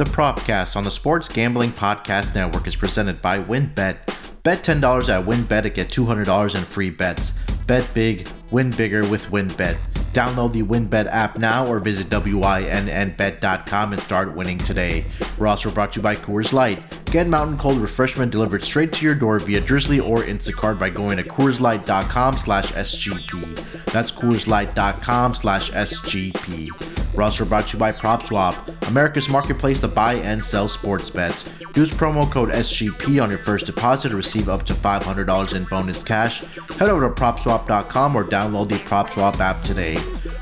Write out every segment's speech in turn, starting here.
The Propcast on the Sports Gambling Podcast Network is presented by WynnBET. Bet $10 at WynnBET to get $200 in free bets. Bet big, win bigger with WynnBET. Download the WynnBET app now or visit WYNNBet.com and start winning today. We're also brought to you by Coors Light. Get mountain cold refreshment delivered straight to your door via Drizly or Instacart by going to CoorsLight.com slash SGP. That's CoorsLight.com slash SGP. We're also brought to you by PropSwap, America's marketplace to buy and sell sports bets. Use promo code SGP on your first deposit to receive up to $500 in bonus cash. Head over to PropSwap.com or download the PropSwap app today.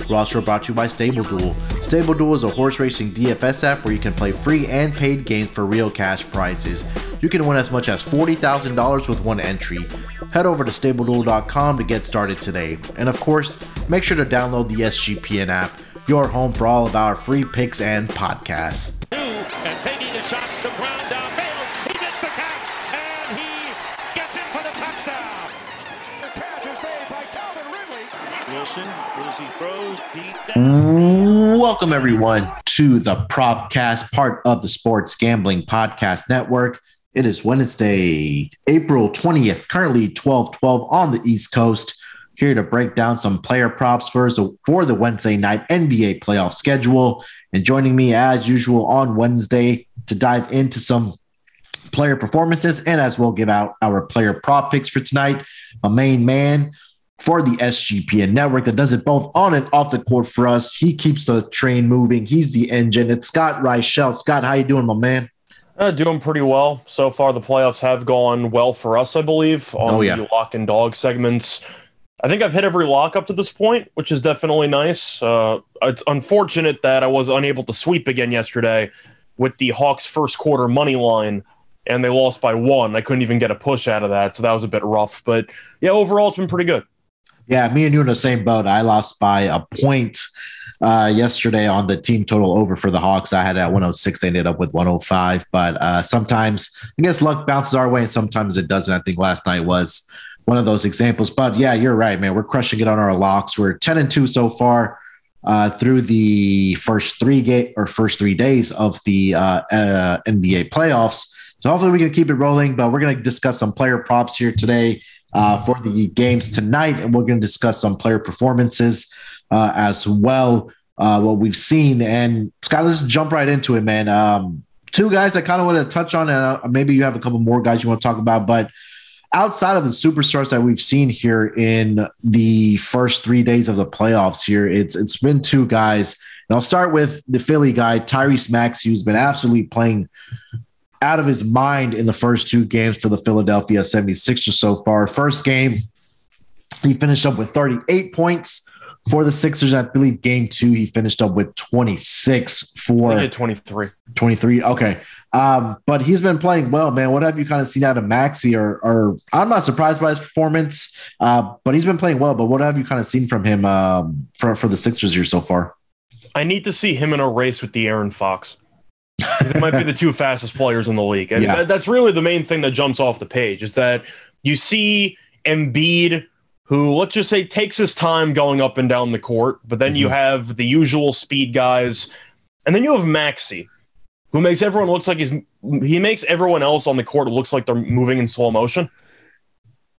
We're also brought to you by StableDuel. StableDuel is a horse racing DFS app where you can play free and paid games for real cash prizes. You can win as much as $40,000 with one entry. Head over to StableDuel.com to get started today. And of course, make sure to download the SGPN app your home for all of our free picks and podcasts. And taking a shot, the ground downfield. He gets the catch, and he gets it for the touchdown. The catch is made by Calvin Ridley. Wilson, as he throws deep down. Welcome, everyone, to the Propcast, part of the Sports Gambling Podcast Network. It is Wednesday, April 20th, currently 1212 on the East Coast here to break down some player props for, for the Wednesday night NBA playoff schedule. And joining me as usual on Wednesday to dive into some player performances and as well give out our player prop picks for tonight, a main man for the SGPN network that does it both on and off the court for us. He keeps the train moving. He's the engine. It's Scott Reichel. Scott, how you doing, my man? Uh, doing pretty well so far. The playoffs have gone well for us, I believe, on Oh, yeah. the lock and dog segments. I think I've hit every lock up to this point, which is definitely nice. Uh, it's unfortunate that I was unable to sweep again yesterday with the Hawks first quarter money line, and they lost by one. I couldn't even get a push out of that, so that was a bit rough. But yeah, overall, it's been pretty good. Yeah, me and you in the same boat. I lost by a point uh, yesterday on the team total over for the Hawks. I had at 106. They ended up with 105. But uh, sometimes, I guess luck bounces our way and sometimes it doesn't. I think last night was one of those examples. But yeah, you're right, man. We're crushing it on our locks. We're 10 and 2 so far. Uh, through the first three game or first three days of the uh, uh, NBA playoffs, so hopefully we can keep it rolling. But we're going to discuss some player props here today uh, for the games tonight, and we're going to discuss some player performances uh, as well. Uh, what we've seen, and Scott, let's jump right into it, man. Um, two guys I kind of want to touch on, and uh, maybe you have a couple more guys you want to talk about, but outside of the superstars that we've seen here in the first three days of the playoffs, here it's it's been two guys. And I'll start with the Philly guy, Tyrese Maxey, who's been absolutely playing out of his mind in the first two games for the Philadelphia 76ers so far. First game, he finished up with 38 points for the Sixers. I believe game two, he finished up with 26 for hit 23. 23. Okay. Um, but he's been playing well, man. What have you kind of seen out of Maxey? Or, or I'm not surprised by his performance, uh, but he's been playing well. But what have you kind of seen from him um, for, for the Sixers here so far? I need to see him in a race with De'Aaron Fox. they might be the two fastest players in the league. And Yeah. that- that's really the main thing that jumps off the page is that you see Embiid, who let's just say takes his time going up and down the court, but then you Mhm. have the usual speed guys, and then you have Maxey, who makes everyone looks like he's he makes everyone else on the court looks like they're moving in slow motion.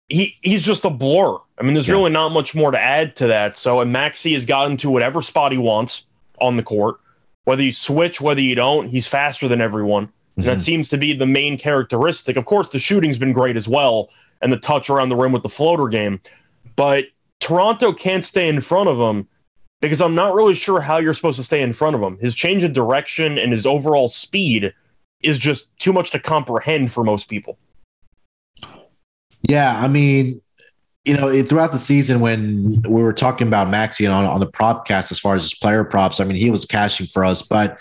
He he's just a blur. I mean, there's Yeah. really not much more to add to that. So, and Maxey has gotten to whatever spot he wants on the court. Whether you switch, whether you don't, he's faster than everyone. And that seems to be the main characteristic. Of course, the shooting's been great as well, and the touch around the rim with the floater game. But Toronto can't stay in front of him because I'm not really sure how you're supposed to stay in front of him. His change of direction and his overall speed is just too much to comprehend for most people. Yeah, I mean, you know, it, throughout the season when we were talking about Maxey on on the prop cast as far as his player props, I mean, he was cashing for us, but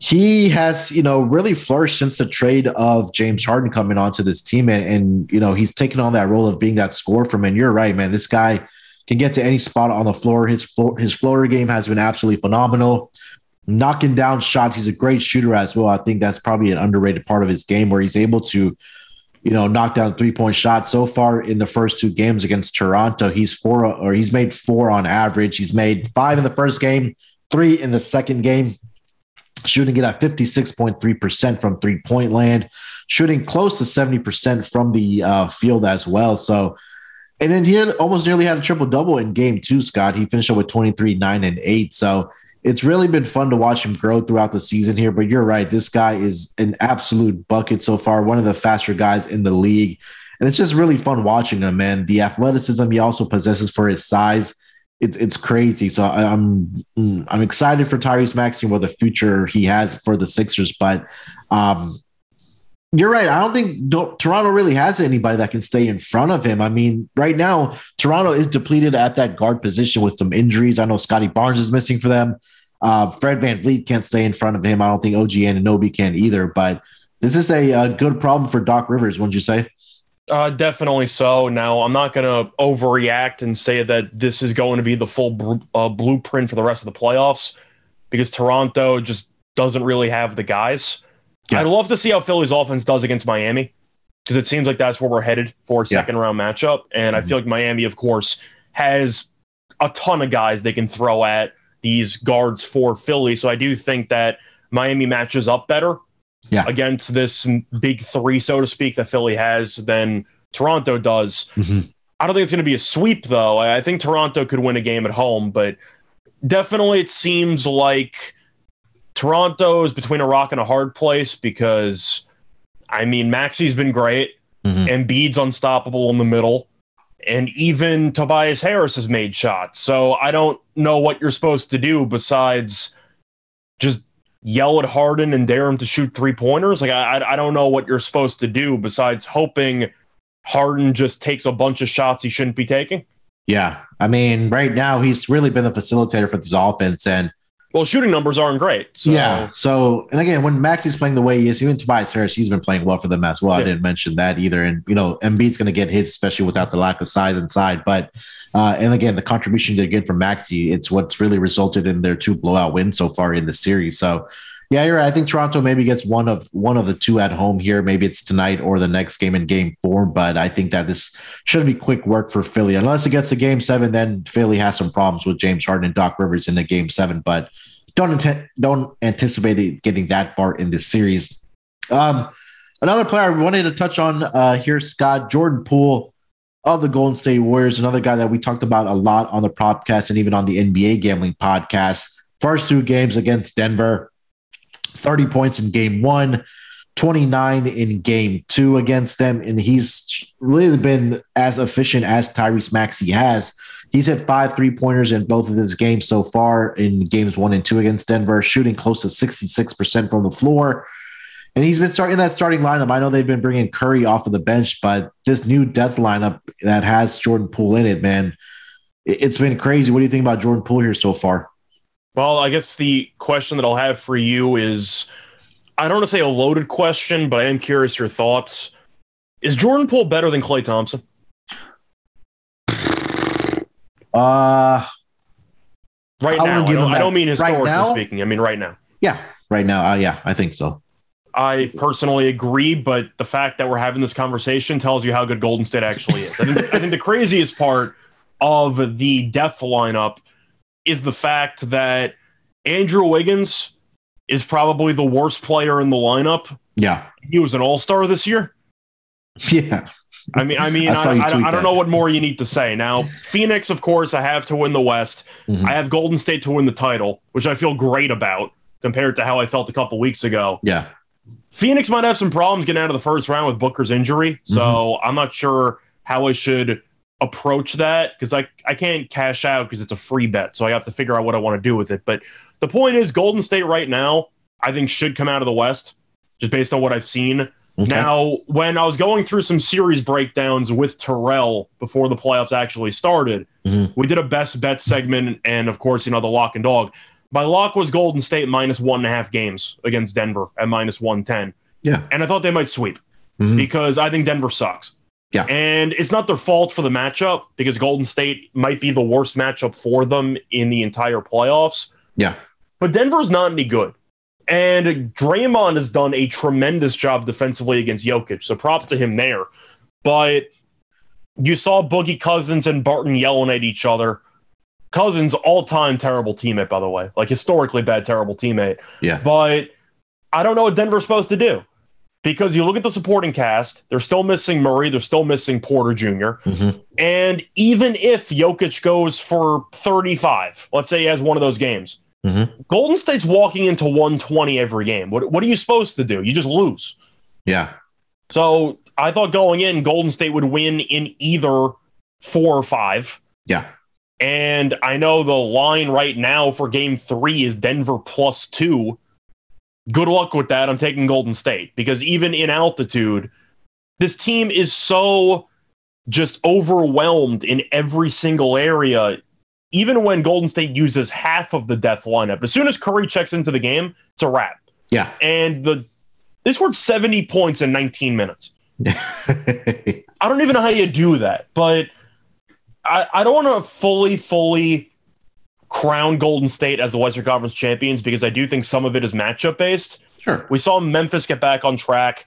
he has, you know, really flourished since the trade of James Harden coming onto this team, and, and you know, he's taken on that role of being that scorer for him. You're right, man. This guy can get to any spot on the floor. His flo- his floater game has been absolutely phenomenal. Knocking down shots, he's a great shooter as well. I think that's probably an underrated part of his game where he's able to you know, knock down three point shots so far in the first two games against Toronto. He's four or he's made four on average. He's made five in the first game, three in the second game. Shooting it at 56.3% from three point land, shooting close to 70% from the uh, field as well. So, and then he almost nearly had a triple double in game two, Scott. He finished up with 23, 9, and 8. So it's really been fun to watch him grow throughout the season here. But you're right. This guy is an absolute bucket so far, one of the faster guys in the league. And it's just really fun watching him, man. The athleticism he also possesses for his size it's it's crazy. So I, am I'm, I'm excited for Tyrese Maxey what the future he has for the Sixers. But um, you're right. I don't think don't, Toronto really has anybody that can stay in front of him. I mean, right now Toronto is depleted at that guard position with some injuries. I know Scottie Barnes is missing for them. Uh, Fred VanVleet can't stay in front of him. I don't think OG Anunoby can either. But this is a, a good problem for Doc Rivers, wouldn't you say? Uh, definitely so. Now, I'm not going to overreact and say that this is going to be the full br- uh, blueprint for the rest of the playoffs because Toronto just doesn't really have the guys. Yeah. I'd love to see how Philly's offense does against Miami because it seems like that's where we're headed for a second yeah. round matchup. And mm-hmm. I feel like Miami, of course, has a ton of guys they can throw at these guards for Philly. So I do think that Miami matches up better yeah. against this big three, so to speak, that Philly has than Toronto does. Mm-hmm. I don't think it's going to be a sweep, though. I think Toronto could win a game at home, but definitely it seems like Toronto is between a rock and a hard place because, I mean, Maxey's been great, mm-hmm. and Embiid's unstoppable in the middle, and even Tobias Harris has made shots. So I don't know what you're supposed to do besides just yell at Harden and dare him to shoot three pointers. Like I, I don't know what you're supposed to do besides hoping Harden just takes a bunch of shots he shouldn't be taking. Yeah, I mean, right now he's really been the facilitator for this offense, and well, shooting numbers aren't great. So. Yeah. So, and again, when Maxey's playing the way he is, even Tobias Harris, he's been playing well for them as well. Yeah. I didn't mention that either. And, you know, Embiid's going to get his, especially without the lack of size inside. But, uh, and again, the contribution they get from Maxey, it's what's really resulted in their two blowout wins so far in the series. So, yeah, you're right. I think Toronto maybe gets one of one of the two at home here. Maybe it's tonight or the next game in game four. But I think that this should be quick work for Philly. Unless it gets to game seven, then Philly has some problems with James Harden and Doc Rivers in the game seven. But don't don't anticipate getting that far in this series. Um, another player we wanted to touch on uh, here, Scott Jordan Poole of the Golden State Warriors, another guy that we talked about a lot on the podcast and even on the NBA gambling podcast. First two games against Denver 30 points in game one, 29 in game two against them. And he's really been as efficient as Tyrese Maxey has. He's hit five three pointers in both of his games so far in games one and two against Denver, shooting close to 66% from the floor. And he's been starting that starting lineup. I know they've been bringing Curry off of the bench, but this new death lineup that has Jordan Poole in it, man, it's been crazy. What do you think about Jordan Poole here so far? Well, I guess the question that I'll have for you is I don't want to say a loaded question, but I am curious your thoughts. Is Jordan Poole better than Klay Thompson? Uh right I now. I don't, I don't, mean historically right speaking. I mean right now. Yeah, right now. Uh, yeah, I think so. I personally agree, but the fact that we're having this conversation tells you how good Golden State actually is. I think, I think the craziest part of the death lineup is the fact that Andrew Wiggins is probably the worst player in the lineup. Yeah. He was an all star this year. Yeah. I mean, I mean, I, I, I, I don't know what more you need to say. Now, Phoenix, of course, I have to win the West. Mm-hmm. I have Golden State to win the title, which I feel great about compared to how I felt a couple weeks ago. Yeah. Phoenix might have some problems getting out of the first round with Booker's injury. So mm-hmm. I'm not sure how I should approach that because I, I can't cash out because it's a free bet. So I have to figure out what I want to do with it. But the point is, Golden State right now, I think, should come out of the West just based on what I've seen. Okay. Now, when I was going through some series breakdowns with Terrell before the playoffs actually started, mm-hmm. we did a best bet segment. And of course, you know, the lock and dog. My lock was Golden State minus one and a half games against Denver at minus 110. Yeah. And I thought they might sweep mm-hmm. because I think Denver sucks. Yeah. And it's not their fault for the matchup because Golden State might be the worst matchup for them in the entire playoffs. Yeah. But Denver's not any good. And Draymond has done a tremendous job defensively against Jokic. So props to him there. But you saw Boogie Cousins and Barton yelling at each other. Cousins, all time terrible teammate, by the way, like historically bad, terrible teammate. Yeah. But I don't know what Denver's supposed to do because you look at the supporting cast, they're still missing Murray, they're still missing Porter junior Mhm. And even if Jokic goes for 35, let's say he has one of those games, Mhm. Golden State's walking into 120 every game. What, what are you supposed to do? You just lose. Yeah. So I thought going in, Golden State would win in either four or five. Yeah. And I know the line right now for game three is Denver plus two. Good luck with that. I'm taking Golden State because even in altitude, this team is so just overwhelmed in every single area. Even when Golden State uses half of the death lineup, as soon as Curry checks into the game, it's a wrap. Yeah. And the they scored 70 points in 19 minutes. I don't even know how you do that, but I, I don't want to fully, fully crown Golden State as the Western Conference champions because I do think some of it is matchup based. sure. We saw Memphis get back on track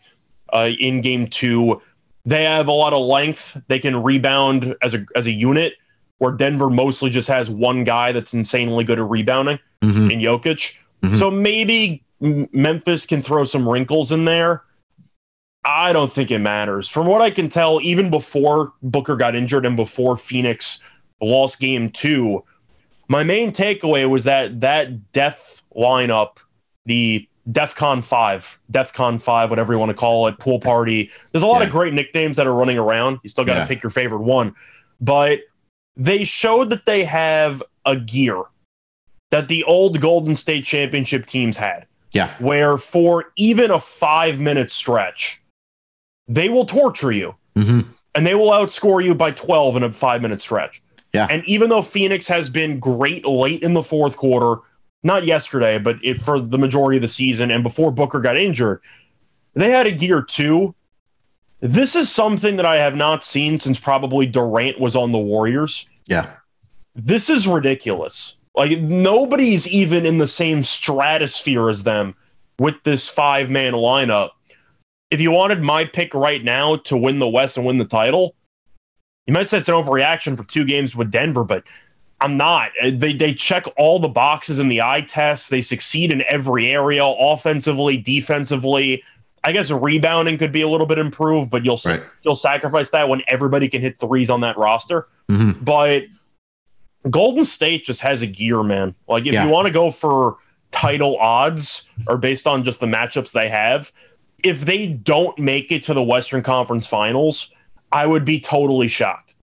uh, in game two. They have a lot of length. They can rebound as a as a unit, where Denver mostly just has one guy that's insanely good at rebounding Mhm. in Jokic. Mhm. So maybe M- Memphis can throw some wrinkles in there. I don't think it matters. From what I can tell, even before Booker got injured and before Phoenix lost game two, my main takeaway was that that death lineup, the DEFCON 5, DEFCON 5, whatever you want to call it, pool party. There's a lot Yeah. of great nicknames that are running around. You still got to Yeah. pick your favorite one. But they showed that they have a gear that the old Golden State championship teams had, Yeah. where for even a five minute stretch, they will torture you hmm and they will outscore you by 12 in a five minute stretch. Yeah. And even though Phoenix has been great late in the fourth quarter, not yesterday, but it, for the majority of the season and before Booker got injured, they had a gear too. This is something that I have not seen since probably Durant was on the Warriors. Yeah. This is ridiculous. Like nobody's even in the same stratosphere as them with this five man lineup. If you wanted my pick right now to win the West and win the title, you might say it's an overreaction for two games with Denver, but I'm not. Uh, They they check all the boxes in the eye test. They succeed in every area, offensively, defensively. I guess rebounding could be a little bit improved, but you'll Right. you'll sacrifice that when everybody can hit threes on that roster. hmm But Golden State just has a gear, man. Like if Yeah. you want to go for title odds or based on just the matchups they have, if they don't make it to the Western Conference Finals, I would be totally shocked.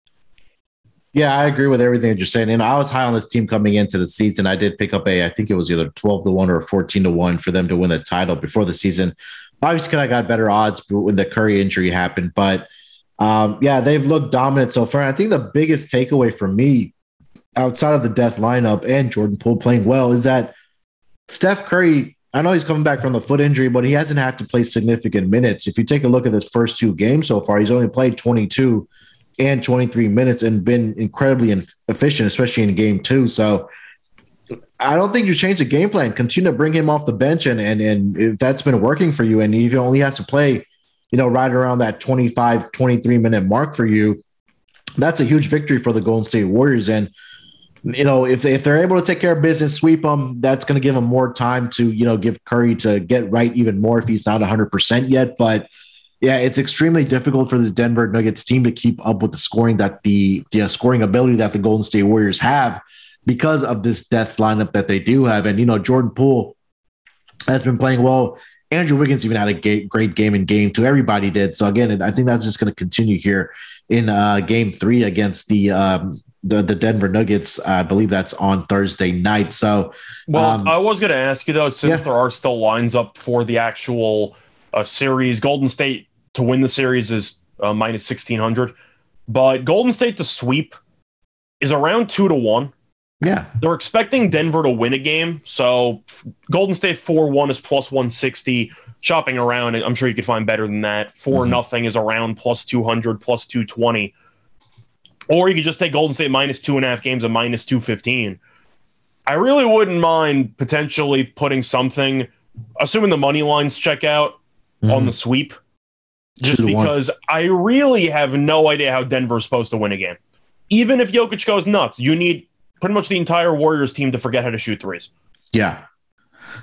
Yeah, I agree with everything that you're saying. And I was high on this team coming into the season. I did pick up a, I think it was either 12 to 1 or 14 to 1 for them to win the title before the season. Obviously, I got better odds when the Curry injury happened. But um, yeah, they've looked dominant so far. I think the biggest takeaway for me outside of the death lineup and Jordan Poole playing well is that Steph Curry, I know he's coming back from the foot injury, but he hasn't had to play significant minutes. If you take a look at the first two games so far, he's only played 22 and 23 minutes and been incredibly in- efficient, especially in game two. So I don't think you change the game plan. Continue to bring him off the bench, and and and if that's been working for you, and he only has to play, you know, right around that 25, 23 minute mark for you, that's a huge victory for the Golden State Warriors. And you know, if they, if they're able to take care of business, sweep them, that's going to give them more time to you know give Curry to get right even more if he's not 100 percent yet, but yeah, it's extremely difficult for the Denver Nuggets team to keep up with the scoring that the, the scoring ability that the Golden State Warriors have because of this death lineup that they do have. And, you know, Jordan Poole has been playing well. Andrew Wiggins even had a ga- great game in game two. Everybody did. So, again, I think that's just going to continue here in uh, game three against the, um, the, the Denver Nuggets. I believe that's on Thursday night. So, Well, Um, I was going to ask you though, since yeah. there are still lines up for the actual uh, series, Golden State to win the series is uh, minus sixteen hundred, but Golden State to sweep is around two to one. yeah. They're expecting Denver to win a game, so Golden State four one is plus one sixty. Shopping around, I'm sure you could find better than that. 4 Mhm. nothing is around plus two hundred, plus two twenty. Or you could just take Golden State minus two and a half games and minus two fifteen. I really wouldn't mind potentially putting something, assuming the money lines check out on mm-hmm. the sweep, just to one. because I really have no idea how Denver's supposed to win a game. Even if Jokic goes nuts, you need pretty much the entire Warriors team to forget how to shoot threes. Yeah.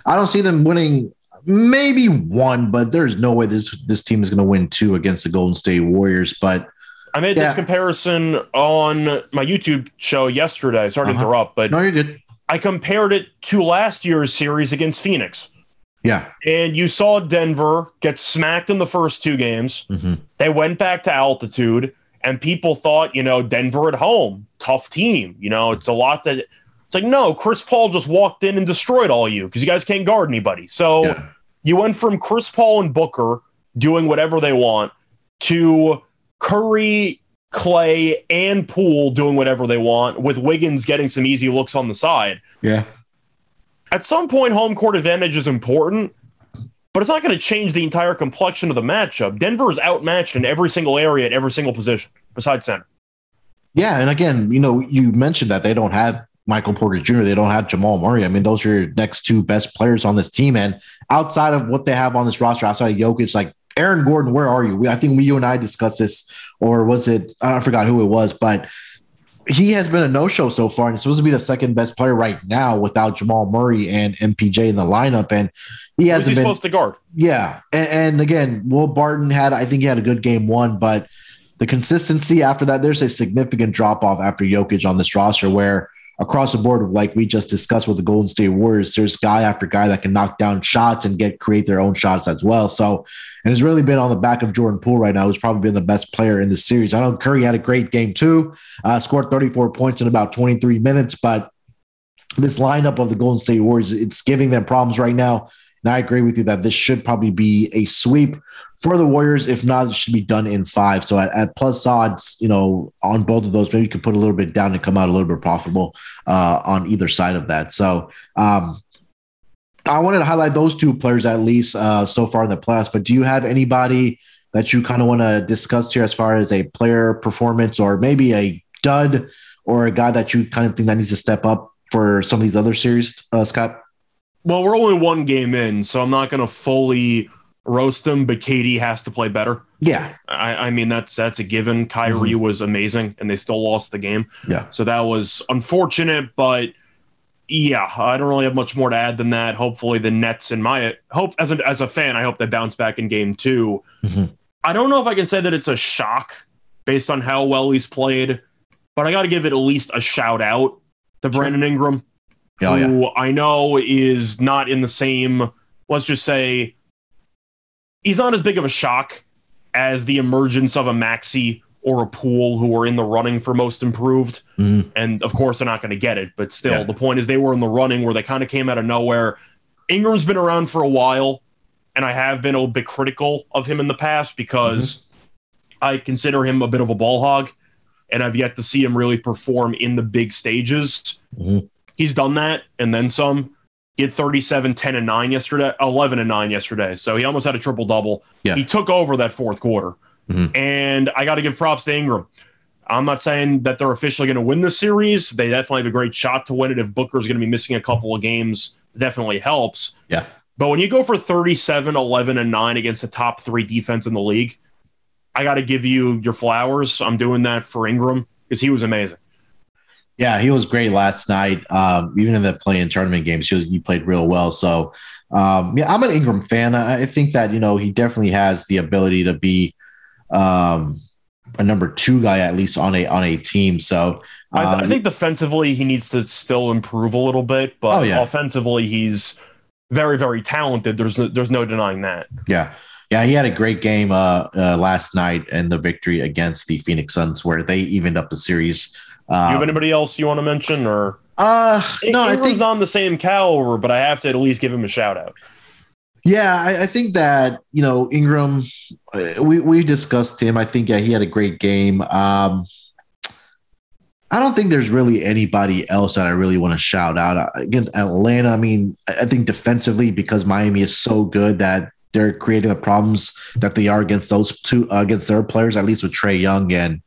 I don't see them winning maybe one, but there's no way this this team is going to win two against the Golden State Warriors. But I made Yeah. this comparison on my YouTube show yesterday. Sorry to Uh-huh. interrupt, but no, you're good. I compared it to last year's series against Phoenix. Yeah. And you saw Denver get smacked in the first two games. hmm They went back to altitude, and people thought, you know, Denver at home, tough team. You know, it's a lot that it's like, no, Chris Paul just walked in and destroyed all you because you guys can't guard anybody. So Yeah. you went from Chris Paul and Booker doing whatever they want to Curry, Klay, and Poole doing whatever they want, with Wiggins getting some easy looks on the side. Yeah. At some point, home court advantage is important, but it's not going to change the entire complexion of the matchup. Denver is outmatched in every single area at every single position besides center. Yeah. And again, you know, you mentioned that they don't have Michael Porter Jr., they don't have Jamal Murray. I mean, those are your next two best players on this team. And outside of what they have on this roster, outside of Jokic, like Aaron Gordon, where are you? We, I think we, you and I discussed this, or was it, I don't I forgot who it was, but he has been a no show so far. And he's supposed to be the second best player right now without Jamal Murray and MPJ in the lineup. And he Who's he hasn't been. supposed to guard? Yeah, and, and again, Will Barton had I think he had a good game one, but the consistency after that, there's a significant drop off after Jokic on this roster where across the board, like we just discussed with the Golden State Warriors, there's guy after guy that can knock down shots and get create their own shots as well. So, and it's really been on the back of Jordan Poole right now, who's probably been the best player in the series. I know Curry had a great game too, uh, scored 34 points in about 23 minutes, but this lineup of the Golden State Warriors, it's giving them problems right now. And I agree with you that this should probably be a sweep for the Warriors. If not, it should be done in five. So at, at plus odds, you know, on both of those, maybe you could put a little bit down and come out a little bit profitable uh, on either side of that. So um, I wanted to highlight those two players at least uh, so far in the playoffs. But do you have anybody that you kind of want to discuss here as far as a player performance or maybe a dud or a guy that you kind of think that needs to step up for some of these other series, uh, Scott? Well, we're only one game in, so I'm not going to fully roast him, but KD has to play better. Yeah. I, I mean, that's that's a given. Kyrie was amazing, and they still lost the game. Yeah. So that was unfortunate, but yeah, I don't really have much more to add than that. Hopefully, the Nets and my hope as a as a fan, I hope they bounce back in game 2 Mhm. I don't know if I can say that it's a shock based on how well he's played, but I got to give it at least a shout out to Brandon Ingram Oh, yeah. who I know is not in the same, let's just say, he's not as big of a shock as the emergence of a Maxey or a Poole who are in the running for most improved. Mhm. And of course, they're not going to get it. But still, Yeah. the point is they were in the running where they kind of came out of nowhere. Ingram's been around for a while, and I have been a bit critical of him in the past because I consider him a bit of a ball hog, and I've yet to see him really perform in the big stages. Mhm. He's done that and then some. He had 37, 10, and 9 yesterday, 11 and 9 yesterday. So he almost had a triple double. Yeah. He took over that fourth quarter. Mhm. And I got to give props to Ingram. I'm not saying that they're officially going to win the series. They definitely have a great shot to win it. If Booker's going to be missing a couple of games, definitely helps. Yeah. But when you go for 37, 11, and 9 against the top three defense in the league, I got to give you your flowers. I'm doing that for Ingram because he was amazing. Yeah, he was great last night. Um, even in the play-in tournament games, he, was, he played real well. So, um, yeah, I'm an Ingram fan. I, I think that you know he definitely has the ability to be um, a number two guy at least on a on a team. So, I, th- I um, think defensively he needs to still improve a little bit, but Oh, yeah. offensively he's very, very talented. There's no, there's no denying that. yeah, yeah, he had a great game uh, uh, last night and the victory against the Phoenix Suns, where they evened up the series. Do you have Um, anybody else you want to mention, or uh, no, I Ingram's think on the same caliber, but I have to at least give him a shout out. Yeah, I, I think that you know Ingram. uh, We we discussed him. I think yeah, he had a great game. Um, I don't think there's really anybody else that I really want to shout out Uh, against Atlanta. I mean, I I think defensively because Miami is so good that they're creating the problems that they are against those two uh, against their players. At least with Trae Young and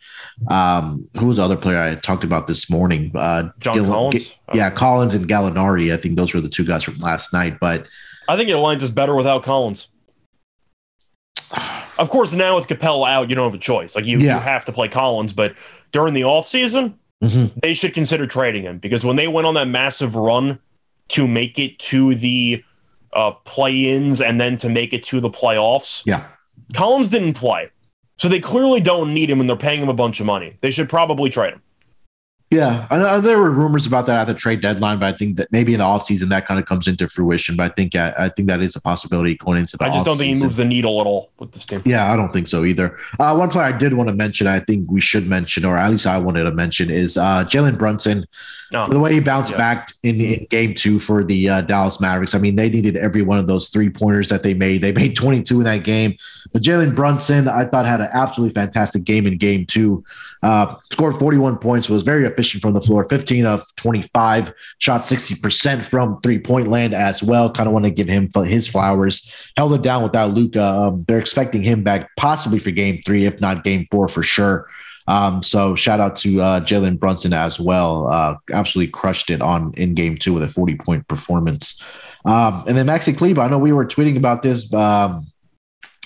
um, who was the other player I talked about this morning? Uh, John Gil- Collins. Gi- yeah, Collins and Gallinari. I think those were the two guys from last night. But I think Atlanta's better without Collins. Of course, now with Capela out, you don't have a choice. Like you, Yeah. you have to play Collins, but during the offseason, Mhm. they should consider trading him because when they went on that massive run to make it to the uh, play-ins and then to make it to the playoffs, Yeah. Collins didn't play. So they clearly don't need him and they're paying him a bunch of money. They should probably trade him. Yeah, I know there were rumors about that at the trade deadline, but I think that maybe in the offseason that kind of comes into fruition. But I think I, I think that is a possibility going into the I just don't think he moves the needle at all with this team. Yeah, I don't think so either. Uh, one player I did want to mention, I think we should mention, or at least I wanted to mention, is uh, Jalen Brunson. No. The way he bounced Yeah. back in, in game two for the uh, Dallas Mavericks. I mean, they needed every one of those three pointers that they made. They made 22 in that game. But Jalen Brunson, I thought, had an absolutely fantastic game in game two. Uh, scored 41 points, was very efficient from the floor, 15 of 25, shot 60% from three point land as well. Kind of want to give him his flowers. Held it down without Luka. Um, they're expecting him back possibly for game three, if not game four for sure. Um, so shout out to uh, Jalen Brunson as well. Uh, absolutely crushed it on in game two with a 40 point performance. Um, and then Maxi Kleber, I know we were tweeting about this. Um,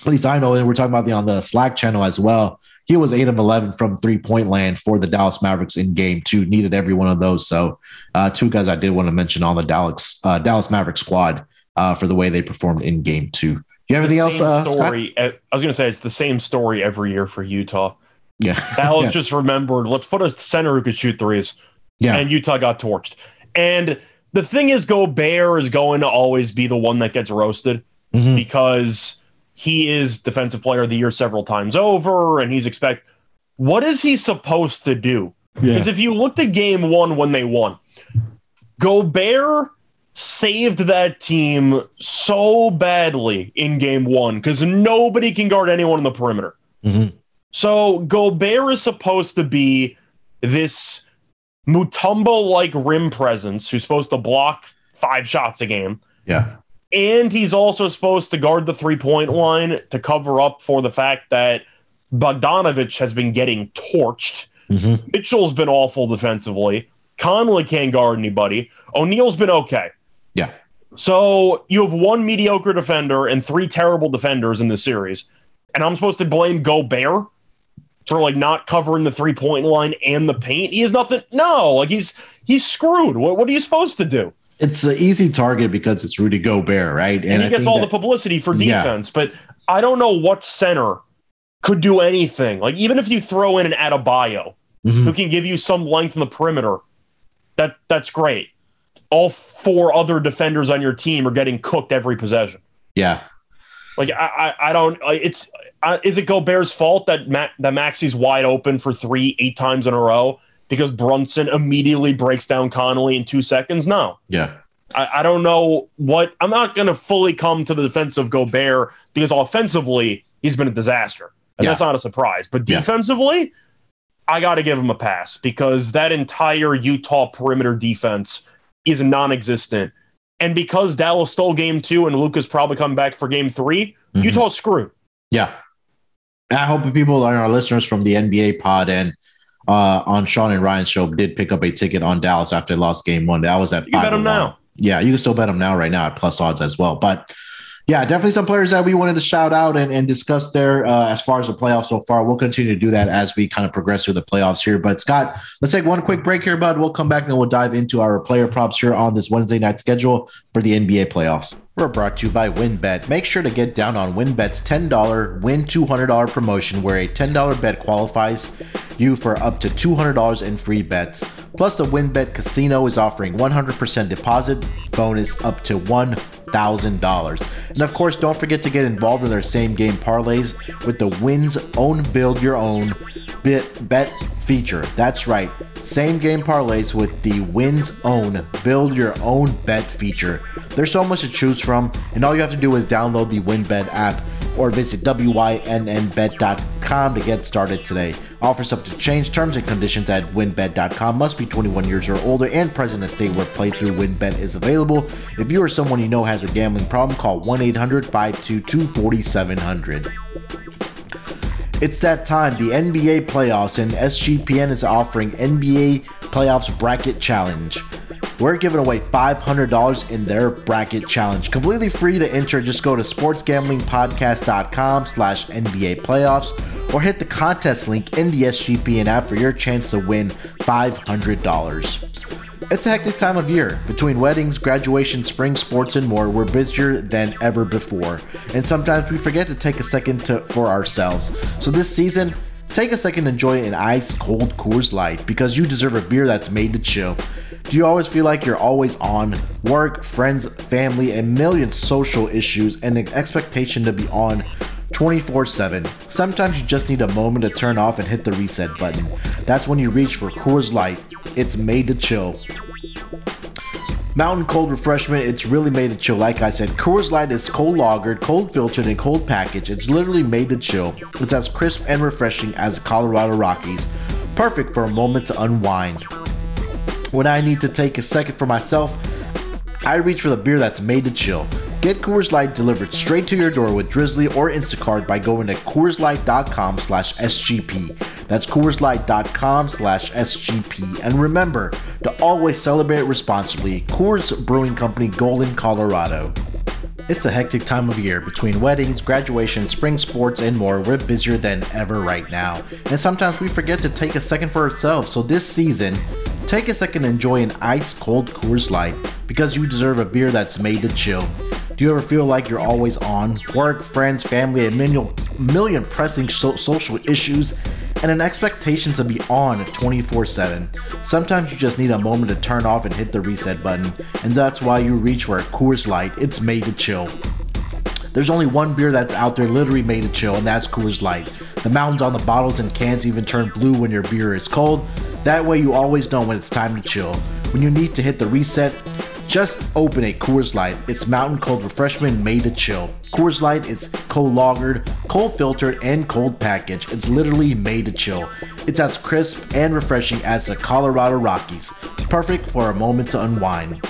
at least I know, and we're talking about the on the Slack channel as well. He was eight of 11 from three point land for the Dallas Mavericks in game two, needed every one of those. So, uh, two guys I did want to mention on the Dallas, uh, Dallas Maverick squad uh, for the way they performed in game two. You have anything else? Uh, story. I was going to say it's the same story every year for Utah. Yeah. Dallas yeah. just remembered, let's put a center who could shoot threes. Yeah. And Utah got torched. And the thing is, Gobert is going to always be the one that gets roasted Mhm. because he is defensive player of the year several times over, and he's expect. What is he supposed to do? Yeah. Because if you looked at game one when they won, Gobert saved that team so badly in game one because nobody can guard anyone in the perimeter. Mhm. So Gobert is supposed to be this Mutombo like rim presence who's supposed to block five shots a game. Yeah. And he's also supposed to guard the three point line to cover up for the fact that Bogdanovich has been getting torched. Mhm. Mitchell's been awful defensively. Conley can't guard anybody. O'Neale's been okay. Yeah. So you have one mediocre defender and three terrible defenders in this series. And I'm supposed to blame Gobert for like not covering the three point line and the paint. He has nothing. No, like he's he's screwed. What, what are you supposed to do? It's an easy target because it's Rudy Gobert, right? And, he I gets all that- the publicity for Yeah. defense, but I don't know what center could do anything. Like even if you throw in an Adebayo Mhm. who can give you some length in the perimeter, that that's great. All four other defenders on your team are getting cooked every possession. Yeah. Like I, I, I don't. It's uh, is it Gobert's fault that Ma- that Maxi's wide open for three eight times in a row because Brunson immediately breaks down Conley in two seconds? No, Yeah. I, I don't know what. I'm not going to fully come to the defense of Gobert because offensively he's been a disaster, and Yeah. that's not a surprise. But Yeah. defensively, I got to give him a pass because that entire Utah perimeter defense is non-existent. And because Dallas stole game two and Luka's probably coming back for game 3 Mhm. Utah's screwed. Yeah. I hope people are our listeners from the NBA pod and uh, on Sean and Ryan's show did pick up a ticket on Dallas after they lost game one. That was at You bet them now. Yeah, you can still bet them now right now at plus odds as well. But yeah, definitely some players that we wanted to shout out and, and discuss there uh, as far as the playoffs so far. We'll continue to do that as we kind of progress through the playoffs here. But Scott, let's take one quick break here, bud. We'll come back and then we'll dive into our player props here on this Wednesday night schedule for the NBA playoffs. We're brought to you by WynnBET. Make sure to get down on WynnBET's $10 win $200 promotion where a $10 bet qualifies you for up to $200 in free bets. Plus, the WynnBET Casino is offering 100% deposit bonus up to $1,000. And of course, don't forget to get involved in their same game parlays with the Wins Own Build Your Own bit bet feature. That's right, same game parlays with the Wins Own Build Your Own Bet feature. There's so much to choose from, and all you have to do is download the WynnBET app or visit wynnbet.com to get started today. Offers up to change terms and conditions at wynnbet.com. Must be 21 years or older and present in a state where playthrough WynnBET is available. If you or someone you know has a gambling problem, call 1 800 522 4700. It's that time, the NBA playoffs, and SGPN is offering NBA Playoffs Bracket Challenge. We're giving away $500 in their bracket challenge. Completely free to enter. Just go to sportsgamblingpodcast.com slash NBA playoffs or hit the contest link in the SGPN app for your chance to win $500. It's a hectic time of year. Between weddings, graduation, spring sports, and more, we're busier than ever before. And sometimes we forget to take a second to, for ourselves. So this season, take a second to enjoy an ice cold Coors Light because you deserve a beer that's made to chill. Do you always feel like you're always on? Work, friends, family, a million social issues, and an expectation to be on 24 7. Sometimes you just need a moment to turn off and hit the reset button. That's when you reach for Coors Light. It's made to chill. Mountain cold refreshment, it's really made to chill. Like I said, Coors Light is cold lagered, cold filtered, and cold packaged. It's literally made to chill. It's as crisp and refreshing as the Colorado Rockies. Perfect for a moment to unwind. When I need to take a second for myself, I reach for the beer that's made to chill. Get Coors Light delivered straight to your door with Drizly or Instacart by going to CoorsLight.com slash SGP. That's CoorsLight.com slash SGP. And remember to always celebrate responsibly. Coors Brewing Company, Golden, Colorado. It's a hectic time of year between weddings, graduation, spring sports, and more. We're busier than ever right now. And sometimes we forget to take a second for ourselves. So this season, take a second to enjoy an ice cold Coors Light because you deserve a beer that's made to chill. Do you ever feel like you're always on? Work, friends, family, a million, million pressing so- social issues, and an expectation to be on 24 7. Sometimes you just need a moment to turn off and hit the reset button, and that's why you reach for a Coors Light. It's made to chill. There's only one beer that's out there literally made to chill, and that's Coors Light. The mountains on the bottles and cans even turn blue when your beer is cold. That way, you always know when it's time to chill. When you need to hit the reset, just open a Coors Light. It's mountain cold refreshment made to chill. Coors Light is cold lagered, cold filtered, and cold packaged. It's literally made to chill. It's as crisp and refreshing as the Colorado Rockies. Perfect for a moment to unwind.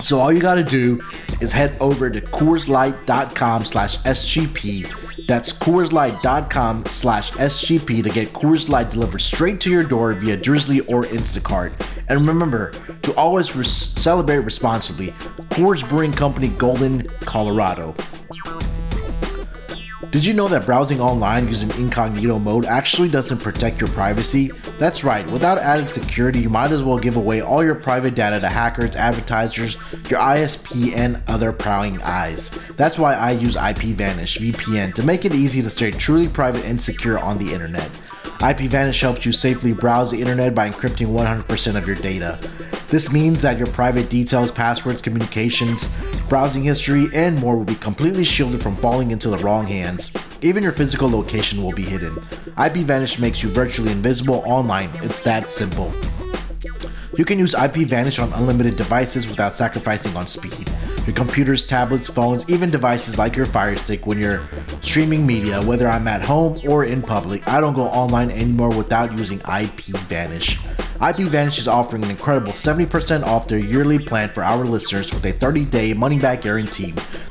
So all you gotta do is head over to CoorsLight.com slash SGP. That's CoorsLight.com slash SGP to get Coors Light delivered straight to your door via Drizly or Instacart. And remember to always celebrate responsibly. Coors Brewing Company, Golden, Colorado. Did you know that browsing online using incognito mode actually doesn't protect your privacy? That's right, without added security, you might as well give away all your private data to hackers, advertisers, your ISP, and other prying eyes. That's why I use IPVanish VPN to make it easy to stay truly private and secure on the internet. IPVanish helps you safely browse the internet by encrypting 100% of your data. This means that your private details, passwords, communications, browsing history, and more will be completely shielded from falling into the wrong hands. Even your physical location will be hidden. IPVanish makes you virtually invisible online. It's that simple. You can use IPVanish on unlimited devices without sacrificing on speed. Your computers, tablets, phones, even devices like your Fire Stick when you're streaming media, whether I'm at home or in public, I don't go online anymore without using IPVanish. IPVanish is offering an incredible 70% off their yearly plan for our listeners with a 30-day money-back guarantee.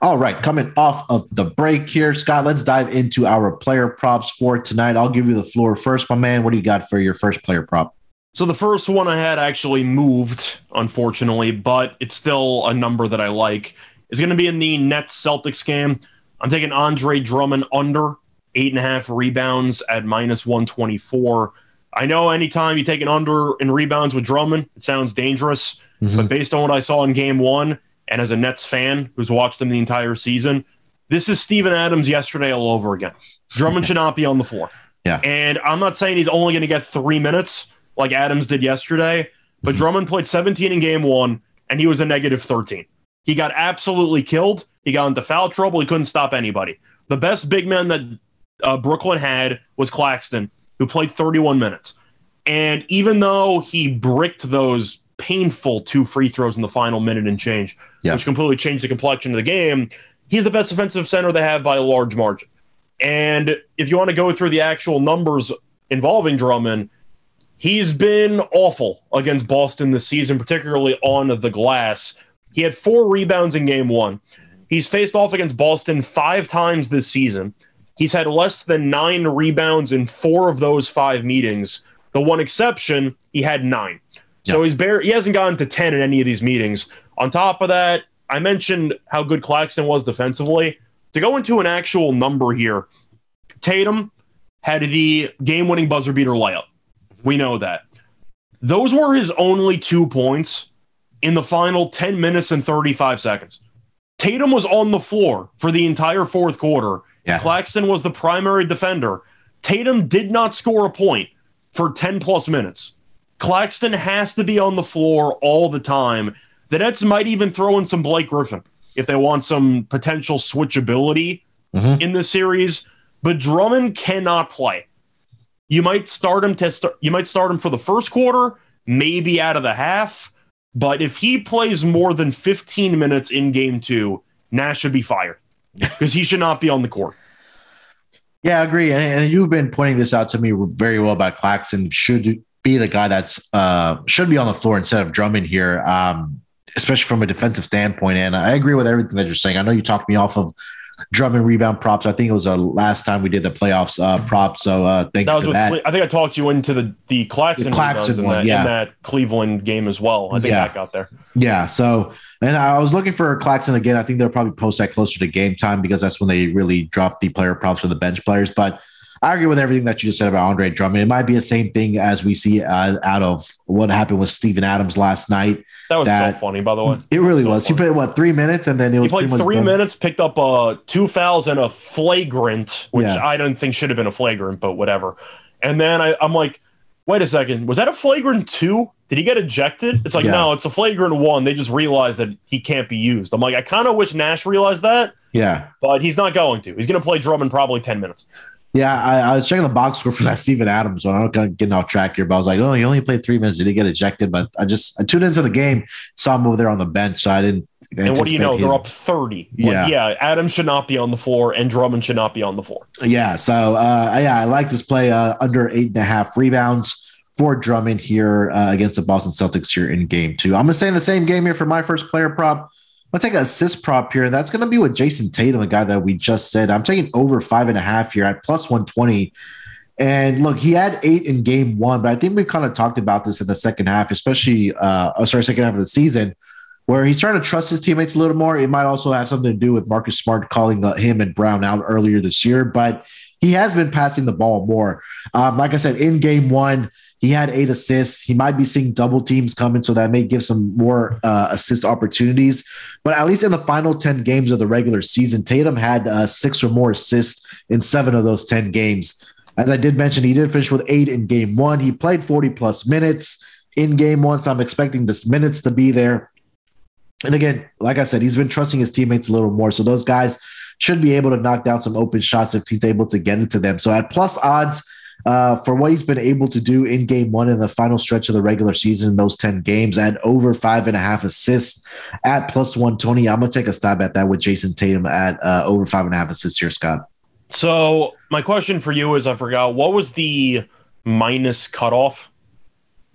All right, coming off of the break here, Scott, let's dive into our player props for tonight. I'll give you the floor first, my man. What do you got for your first player prop? So the first one I had actually moved, unfortunately, but it's still a number that I like. Is going to be in the Nets Celtics game. I'm taking Andre Drummond under eight and a half rebounds at minus 124. I know anytime you take an under in rebounds with Drummond, it sounds dangerous. Mhm. But based on what I saw in game one, and as a Nets fan who's watched them the entire season, this is Steven Adams yesterday all over again. Drummond should not be on the floor. Yeah. And I'm not saying he's only going to get three minutes like Adams did yesterday, but Mhm. Drummond played 17 in game one, and he was a negative 13. He got absolutely killed. He got into foul trouble. He couldn't stop anybody. The best big man that uh, Brooklyn had was Claxton, who played 31 minutes. And even though he bricked those painful two free throws in the final minute and change, Yeah. which completely changed the complexion of the game, he's the best defensive center they have by a large margin. And if you want to go through the actual numbers involving Drummond, he's been awful against Boston this season, particularly on the glass. He had four rebounds in game one. He's faced off against Boston five times this season. He's had less than nine rebounds in four of those five meetings. The one exception, he had nine. So he's bare, he hasn't gotten to 10 in any of these meetings. On top of that, I mentioned how good Claxton was defensively. To go into an actual number here, Tatum had the game winning buzzer beater layup. We know that. Those were his only two points in the final 10 minutes and 35 seconds. Tatum was on the floor for the entire fourth quarter. Yeah. Claxton was the primary defender. Tatum did not score a point for 10 plus minutes. Claxton has to be on the floor all the time. The Nets might even throw in some Blake Griffin if they want some potential switchability Mhm. in this series. But Drummond cannot play. You might start him to start. You might start him for the first quarter, maybe out of the half. But if he plays more than 15 minutes in game two, Nash should be fired because he should not be on the court. Yeah, I agree. And, and you've been pointing this out to me very well about Claxton should be the guy that's uh should be on the floor instead of Drummond here, um, especially from a defensive standpoint. And I agree with everything that you're saying. I know you talked me off of Drummond rebound props. I think it was the last time we did the playoffs uh prop. So uh thank That you was for with. that. I think I talked you into the the Claxton, The Claxton rebounds in, one, that, yeah. in that Cleveland game as well. I think Yeah. that got there. Yeah. So, and I was looking for Claxton again. I think they'll probably post that closer to game time because that's when they really drop the player props for the bench players. But I agree with everything that you just said about Andre Drummond. It might be the same thing as we see uh, out of what happened with Steven Adams last night. That was That- so funny, by the way. It really So was. He played what three minutes, and then it He was played three minutes, picked up uh, two fouls and a flagrant, which Yeah. I don't think should have been a flagrant, but whatever. And then I, I'm like, wait a second, was that a flagrant two? Did he get ejected? It's like, Yeah. no, it's a flagrant one. They just realized that he can't be used. I'm like, I kind of wish Nash realized that, Yeah. but he's not going to. He's going to play Drummond probably 10 minutes. Yeah, I, I was checking the box score for that Steven Adams one. I'm not getting off track here, but I was like, oh, he only played three minutes. Did he get ejected? But I just I tuned into the game, saw him over there on the bench, so I didn't. And what do you know? anticipate They're up 30. Yeah. Like, yeah, Adams should not be on the floor, and Drummond should not be on the floor. Yeah, so uh, yeah, I like this play uh, under eight and a half rebounds for Drummond here uh, against the Boston Celtics here in game two. I'm gonna stay in the same game here for my first player prop. Gonna take a assist prop here, and that's gonna be with Jayson Tatum, a guy that we just said. I'm taking over five and a half here at plus 120. And look, he had eight in game one, but I think we kind of talked about this in the second half, especially uh oh, sorry, second half of the season, where he's trying to trust his teammates a little more. It might also have something to do with Marcus Smart calling uh, him and Brown out earlier this year, but he has been passing the ball more. Um, like I said, in game one, he had eight assists. He might be seeing double teams coming, so that may give some more uh, assist opportunities. But at least in the final 10 games of the regular season, Tatum had uh, six or more assists in seven of those 10 games. As I did mention, he did finish with eight in game one. He played 40 plus minutes in game one, so I'm expecting this minutes to be there. And again, like I said, he's been trusting his teammates a little more. So those guys should be able to knock down some open shots if he's able to get into them. So at plus odds, uh, for what he's been able to do in game one in the final stretch of the regular season, in those 10 games at over five and a half assists at plus 120. I'm going to take a stab at that with Jayson Tatum at uh, over five and a half assists here, Scott. So my question for you is, I forgot what was the minus cutoff,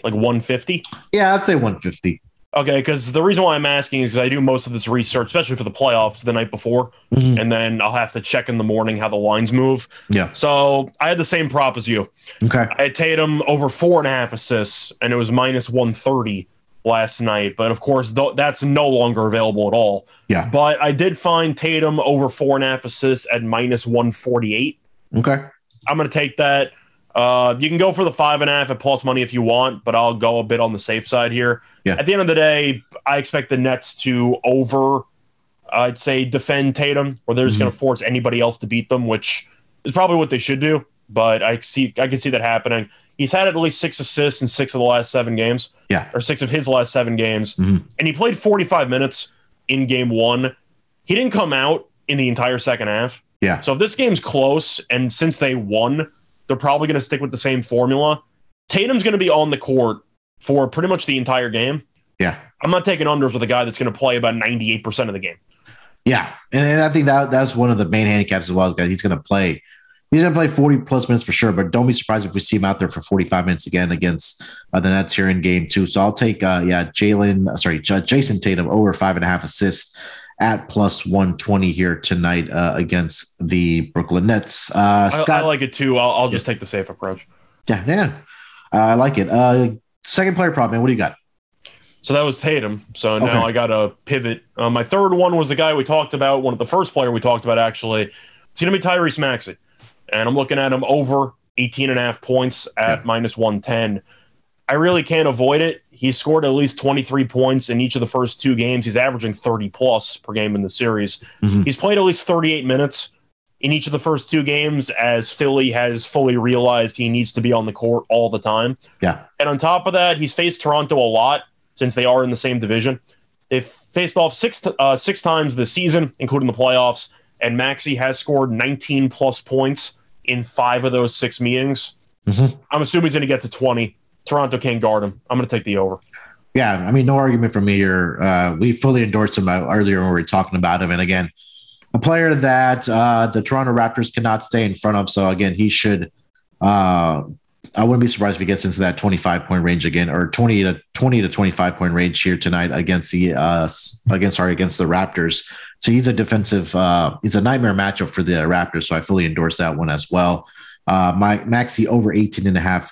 like 150. Yeah, I'd say 150. Okay, because the reason why I'm asking is 'cause I do most of this research, especially for the playoffs, the night before, Mhm. and then I'll have to check in the morning how the lines move. Yeah. So I had the same prop as you. Okay. I had Tatum over four and a half assists, and it was minus 130 last night. But of course, th- that's no longer available at all. Yeah. But I did find Tatum over four and a half assists at minus 148. Okay. I'm going to take that. Uh, you can go for the five and a half at plus money if you want, but I'll go a bit on the safe side here. Yeah. At the end of the day, I expect the Nets to over, I'd say, defend Tatum, or they're just Mm-hmm. going to force anybody else to beat them, which is probably what they should do. But I see, I can see that happening. He's had at least six assists in six of the last seven games, Yeah. or six of his last seven games, Mhm. and he played 45 minutes in game one. He didn't come out in the entire second half. Yeah. So if this game's close, and since they won, they're probably going to stick with the same formula. Tatum's going to be on the court for pretty much the entire game. Yeah. I'm not taking unders with a guy that's going to play about 98% of the game. Yeah, and, and I think that that's one of the main handicaps as well. Is that he's going to play. He's going to play 40 plus minutes for sure, but don't be surprised if we see him out there for 45 minutes again against uh, the Nets here in game two. So I'll take, uh, yeah, Jalen, sorry, J- Jayson Tatum over five and a half assists at plus 120 here tonight uh, against the Brooklyn Nets. Uh, I, Scott, I like it too. I'll, I'll just take the safe approach. yeah, yeah, uh, I like it. Uh, second player prop, man. What do you got? So that was Tatum. So now Okay. I got to pivot. Uh, my third one was the guy we talked about, one of the first player we talked about actually. It's going to be Tyrese Maxey. And I'm looking at him over 18 and a half points at Yeah. minus 110. I really can't avoid it. He scored at least 23 points in each of the first two games. He's averaging 30 plus per game in the series. Mhm. He's played at least 38 minutes in each of the first two games as Philly has fully realized he needs to be on the court all the time. Yeah, And on top of that, he's faced Toronto a lot since they are in the same division. They've faced off six uh, six times this season, including the playoffs. And Maxey has scored 19 plus points in five of those six meetings. Mhm. I'm assuming he's going to get to 20. Toronto can't guard him. I'm going to take the over. yeah. I mean, no argument from me here. Uh, we fully endorsed him uh, earlier when we were talking about him, and again, a player that uh, the Toronto Raptors cannot stay in front of. So again, he should. Uh, I wouldn't be surprised if he gets into that 25 point range again, or 20 to 20 to 25 point range here tonight against the uh, against sorry against the Raptors. So he's a defensive. Uh, he's a nightmare matchup for the Raptors. So I fully endorse that one as well. Uh, my Maxey over 18 and a half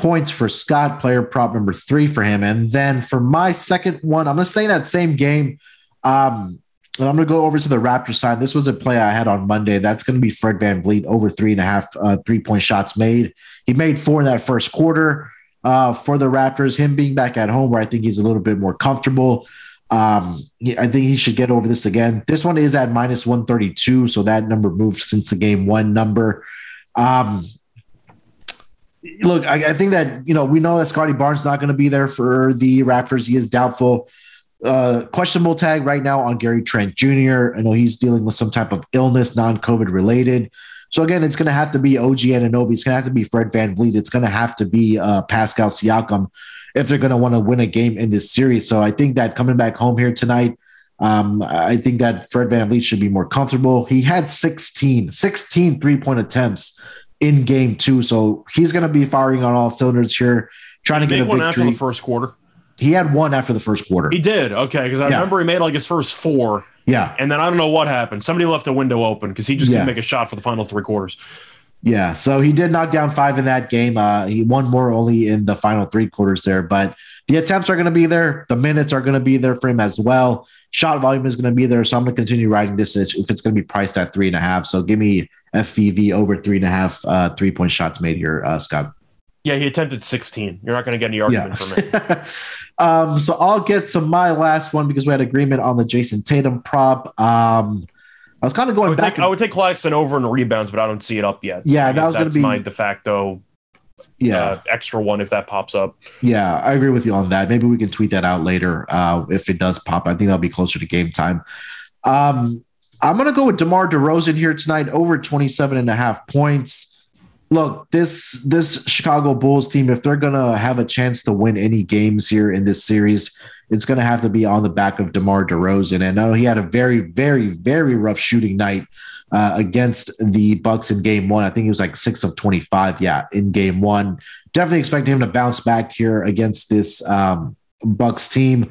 points for Scott, player prop number three for him. And then for my second one, I'm going to stay in that same game. Um, and I'm going to go over to the Raptors side. This was a play I had on Monday. That's going to be Fred VanVleet over three and a half uh, three point shots made. He made four in that first quarter uh, for the Raptors. Him being back at home, where I think he's a little bit more comfortable. Um, I think he should get over this again. This one is at minus 132, so that number moved since the game one number. Um, look, I, I think that you know we know that Scottie Barnes is not going to be there for the Raptors. He is doubtful. Uh, questionable tag right now on Gary Trent Jr. I know he's dealing with some type of illness, non-COVID related. So again, it's going to have to be OG Anunoby. It's going to have to be Fred VanVleet. It's going to have to be uh, Pascal Siakam if they're going to want to win a game in this series. So I think that coming back home here tonight, um, I think that Fred VanVleet should be more comfortable. He had 16, 16 three-point attempts in game two. So he's going to be firing on all cylinders here, trying to get Make a one after the first quarter. he had one after the first quarter. He did. Okay. Because I Yeah. remember he made like his first four. yeah. And then I don't know what happened. Somebody left a window open because he just Yeah. couldn't make a shot for the final three quarters. Yeah. So he did knock down five in that game. Uh, he won more only in the final three quarters there, but the attempts are going to be there. The minutes are going to be there for him as well. Shot volume is going to be there. So I'm going to continue riding this if it's going to be priced at three and a half. So give me FVV over three and a half uh, three point shots made here, uh, Scott. Yeah, he attempted 16. You're not going to get any argument from me. um, so I'll get to my last one because we had agreement on the Jayson Tatum prop. Um, I was kind of I going would, back. take, I would take Claxton over in rebounds, but I don't see it up yet. Yeah, I that was gonna be- my de facto yeah. uh, extra one if that pops up. Yeah, I agree with you on that. Maybe we can tweet that out later uh, if it does pop. I think that'll be closer to game time. Um, I'm going to go with DeMar DeRozan here tonight over 27 and a half points. Look, this this Chicago Bulls team, if they're going to have a chance to win any games here in this series, it's going to have to be on the back of DeMar DeRozan. And I know he had a very, very, very rough shooting night uh, against the Bucks in game one. I think he was like six of 25. Yeah, in game one. Definitely expect him to bounce back here against this um, Bucks team.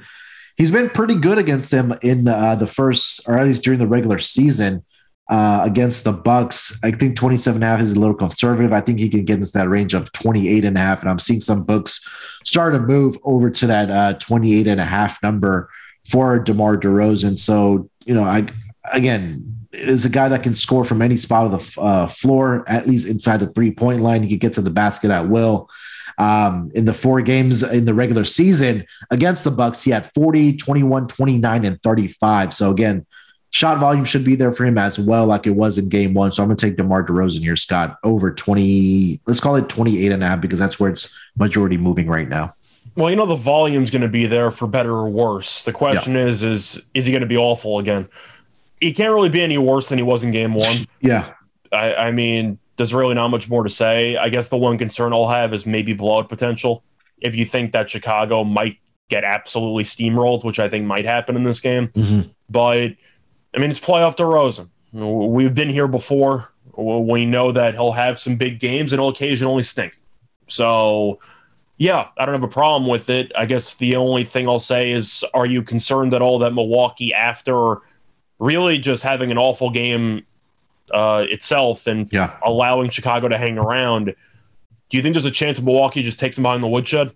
He's been pretty good against them in uh, the first, or at least during the regular season uh, against the Bucks. I think 27 and a half is a little conservative. I think he can get into that range of 28 and a half. And I'm seeing some books start to move over to that uh, 28 and a half number for DeMar DeRozan. So, you know, I, again, is a guy that can score from any spot of the uh, floor, at least inside the three point line. He can get to the basket at will. Um, in the four games in the regular season against the Bucks, he had 40, 21, 29, and 35. So again, shot volume should be there for him as well, like it was in game one. So I'm going to take DeMar DeRozan here, Scott, over 20, let's call it 28 and a half, because that's where it's majority moving right now. Well, you know the volume's going to be there for better or worse. The question is, is is he going to be awful again? He can't really be any worse than he was in game one. Yeah. I, I mean, there's really not much more to say. I guess the one concern I'll have is maybe blowout potential. If you think that Chicago might get absolutely steamrolled, which I think might happen in this game, Mhm. but I mean, it's playoff DeRozan. We've been here before. We know that he'll have some big games and he'll occasionally stink. So, yeah, I don't have a problem with it. I guess the only thing I'll say is, are you concerned at all that Milwaukee, after really just having an awful game uh, itself and Yeah. allowing Chicago to hang around, do you think there's a chance Milwaukee just takes them behind the woodshed?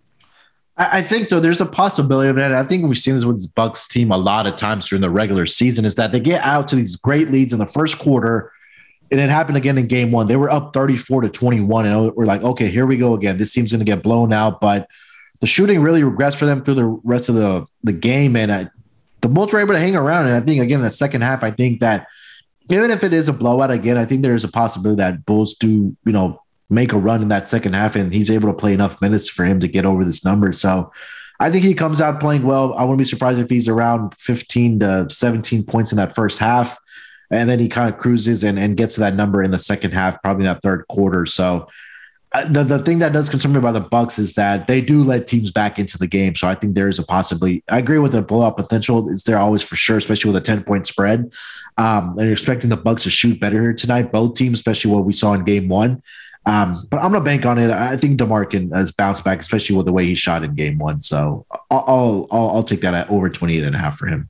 I, I think so. There's a possibility of that. I think we've seen this with this Bucks team a lot of times during the regular season is that they get out to these great leads in the first quarter. And it happened again in game one. They were up 34 to 21. And we're like, okay, here we go again. This team's going to get blown out. But the shooting really regressed for them through the rest of the, the game. And I, the Bulls were able to hang around. And I think, again, in the second half, I think that even if it is a blowout again, I think there's a possibility that Bulls do, you know, make a run in that second half and he's able to play enough minutes for him to get over this number. So I think he comes out playing well. I wouldn't be surprised if he's around 15 to 17 points in that first half. And then he kind of cruises and, and gets to that number in the second half, probably in that third quarter. So the, the thing that does concern me about the Bucks is that they do let teams back into the game. So I think there is a possibility. I agree with the blowout potential. Is there always for sure, especially with a 10 point spread. Um, and you're expecting the Bucks to shoot better here tonight, both teams, especially what we saw in game one. Um, but I'm gonna bank on it. I think DeMar can has bounced back, especially with the way he shot in game one. So I'll I'll, I'll, I'll take that at over 28 and a half for him.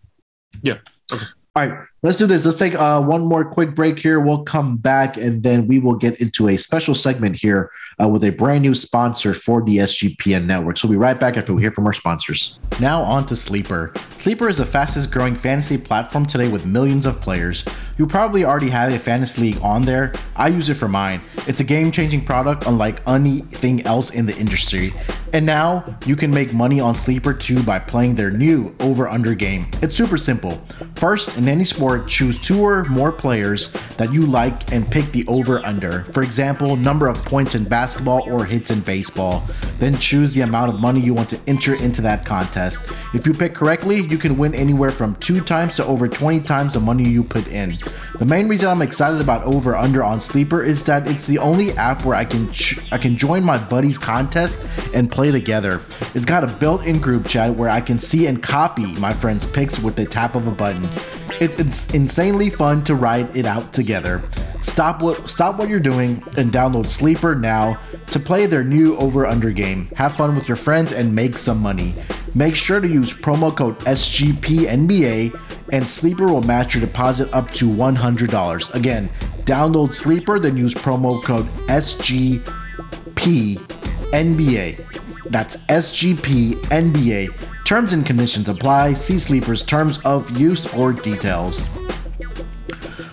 Yeah. Okay. All right, let's do this. Let's take uh, one more quick break here. We'll come back and then we will get into a special segment here uh, with a brand new sponsor for the SGPN network. So we'll be right back after we hear from our sponsors. Now on to Sleeper. Sleeper is the fastest growing fantasy platform today with millions of players. You probably already have a fantasy league on there. I use it for mine. It's a game changing product unlike anything else in the industry. And now you can make money on Sleeper too by playing their new over under game. It's super simple. First, in any sport, choose two or more players that you like and pick the over under. For example, number of points in basketball or hits in baseball. Then choose the amount of money you want to enter into that contest. If you pick correctly, you can win anywhere from two times to over 20 times the money you put in. The main reason I'm excited about Over Under on Sleeper is that it's the only app where I can ch- I can join my buddies contest and play together. It's got a built-in group chat where I can see and copy my friends' picks with the tap of a button. It's, it's insanely fun to ride it out together. Stop what stop what you're doing and download Sleeper now to play their new over under game. Have fun with your friends and make some money. Make sure to use promo code SGPNBA and Sleeper will match your deposit up to $100. Again, download Sleeper then use promo code SGPNBA. That's SGPNBA. Terms and conditions apply. See Sleeper's terms of use for details.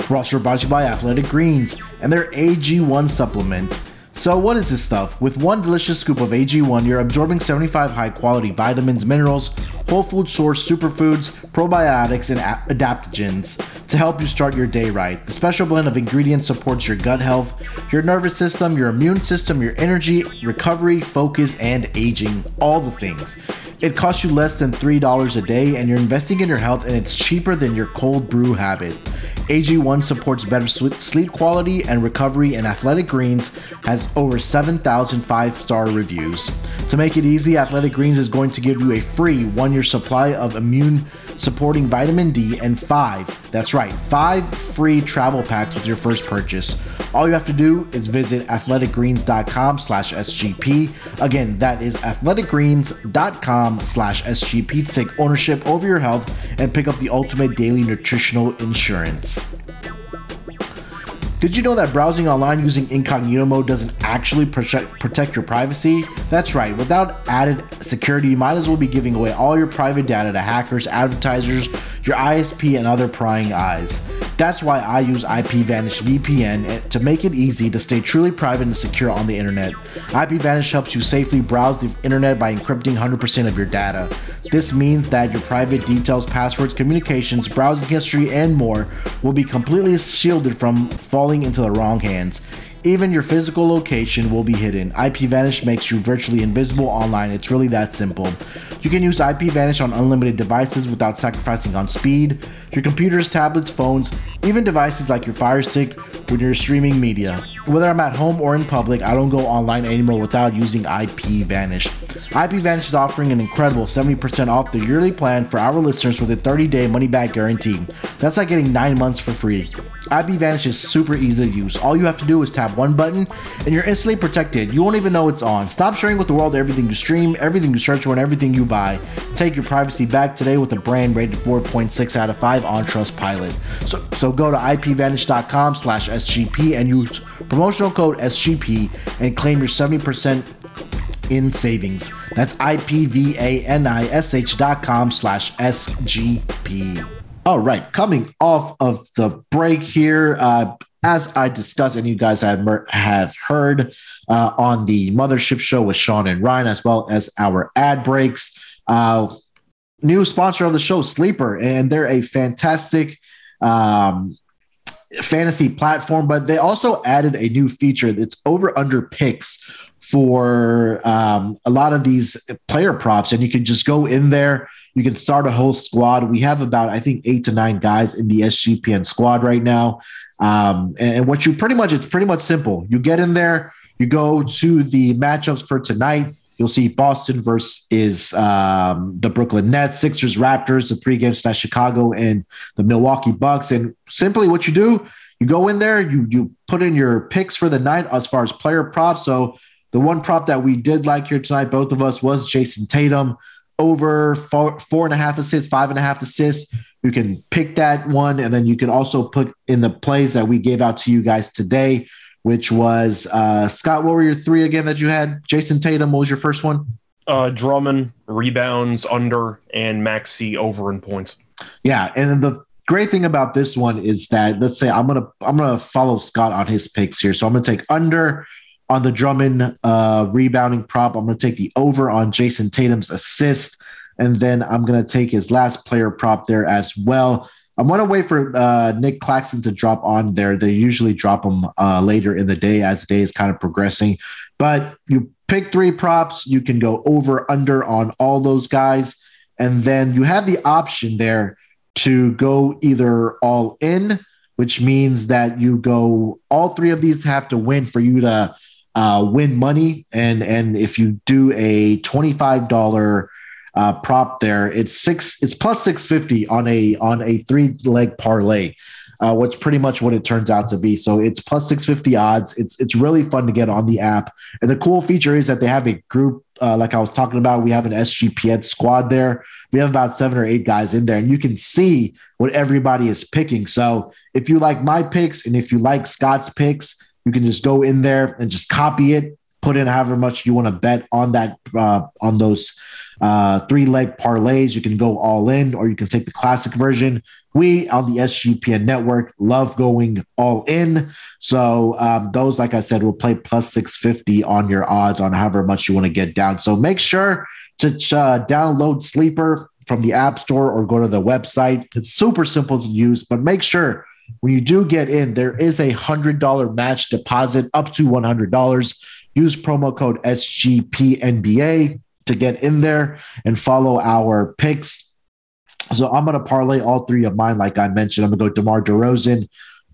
We're also brought to you by Athletic Greens and their AG1 supplement. So, what is this stuff? With one delicious scoop of AG1, you're absorbing 75 high quality vitamins, minerals, whole food source superfoods, probiotics, and adaptogens to help you start your day right. The special blend of ingredients supports your gut health, your nervous system, your immune system, your energy, recovery, focus, and aging all the things. It costs you less than $3 a day, and you're investing in your health, and it's cheaper than your cold brew habit. AG1 supports better sleep quality and recovery, and Athletic Greens has over 7,000 five star reviews. To make it easy, Athletic Greens is going to give you a free one year supply of immune supporting vitamin D and five, that's right, five free travel packs with your first purchase. All you have to do is visit athleticgreens.com slash SGP. Again, that is athleticgreens.com slash SGP to take ownership over your health and pick up the ultimate daily nutritional insurance. Did you know that browsing online using incognito mode doesn't actually protect, your privacy? That's right, without added security, you might as well be giving away all your private data to hackers, advertisers, your ISP, and other prying eyes. That's why I use IPVanish VPN to make it easy to stay truly private and secure on the internet. IPVanish helps you safely browse the internet by encrypting 100% of your data. This means that your private details, passwords, communications, browsing history, and more will be completely shielded from falling into the wrong hands. Even your physical location will be hidden. IPVanish makes you virtually invisible online. It's really that simple. You can use IPVanish on unlimited devices without sacrificing on speed. Your computers, tablets, phones, even devices like your Fire Stick when you're streaming media. Whether I'm at home or in public, I don't go online anymore without using IPVanish. IPVanish is offering an incredible 70% off the yearly plan for our listeners with a 30-day money-back guarantee. That's like getting 9 months for free. IPVanish is super easy to use. All you have to do is tap one button and you're instantly protected. You won't even know it's on. Stop sharing with the world everything you stream, everything you search for, and everything you buy. Take your privacy back today with a brand rated 4.6 out of 5 on Trustpilot. So, so go to ipvanish.com slash SGP and use promotional code SGP and claim your 70% in savings. That's ipvanish.com slash SGP. All right, coming off of the break here, uh, as I discussed, and you guys have, have heard uh, on the Mothership Show with Sean and Ryan, as well as our ad breaks. Uh, new sponsor of the show, Sleeper, and they're a fantastic um, fantasy platform, but they also added a new feature that's over under picks for um, a lot of these player props, and you can just go in there you can start a whole squad. We have about, I think, eight to nine guys in the SGPN squad right now. Um, and, and what you pretty much, it's pretty much simple. You get in there, you go to the matchups for tonight. You'll see Boston versus um, the Brooklyn Nets, Sixers, Raptors, the three games tonight, Chicago and the Milwaukee Bucks. And simply what you do, you go in there, you you put in your picks for the night as far as player props. So the one prop that we did like here tonight, both of us, was Jayson Tatum over four, four and a half assists, five and a half assists. You can pick that one, and then you can also put in the plays that we gave out to you guys today, which was uh, Scott. What were your three again that you had? Jayson Tatum. What was your first one? Uh, Drummond rebounds under and Maxey over in points. Yeah, and the great thing about this one is that let's say I'm gonna I'm gonna follow Scott on his picks here, so I'm gonna take under on the Drummond uh, rebounding prop. I'm going to take the over on Jayson Tatum's assist. And then I'm going to take his last player prop there as well. I'm going to wait for uh, Nic Claxton to drop on there. They usually drop them uh, later in the day as the day is kind of progressing. But you pick three props, you can go over, under on all those guys. And then you have the option there to go either all in, which means that you go, all three of these have to win for you to uh, win money. And and if you do a twenty five dollar uh, prop there, it's six. It's plus six fifty on a on a three leg parlay. Uh, what's pretty much what it turns out to be. So it's plus 650 odds. It's it's really fun to get on the app. And the cool feature is that they have a group, uh, like I was talking about. We have an SGPN squad there. We have about seven or eight guys in there, and you can see what everybody is picking. So if you like my picks and if you like Scott's picks, you can just go in there and just copy it, put in however much you want to bet on that uh, on those uh, three leg parlays. You can go all in, or you can take the classic version. We on the SGPN network love going all in. So um, those, like I said, will play plus six fifty on your odds on however much you want to get down. So make sure to uh, download Sleeper from the App Store or go to the website. It's super simple to use, but make sure when you do get in, there is a $100 match deposit up to $100. Use promo code SGPNBA to get in there and follow our picks. So I'm going to parlay all three of mine. Like I mentioned, I'm going to go DeMar DeRozan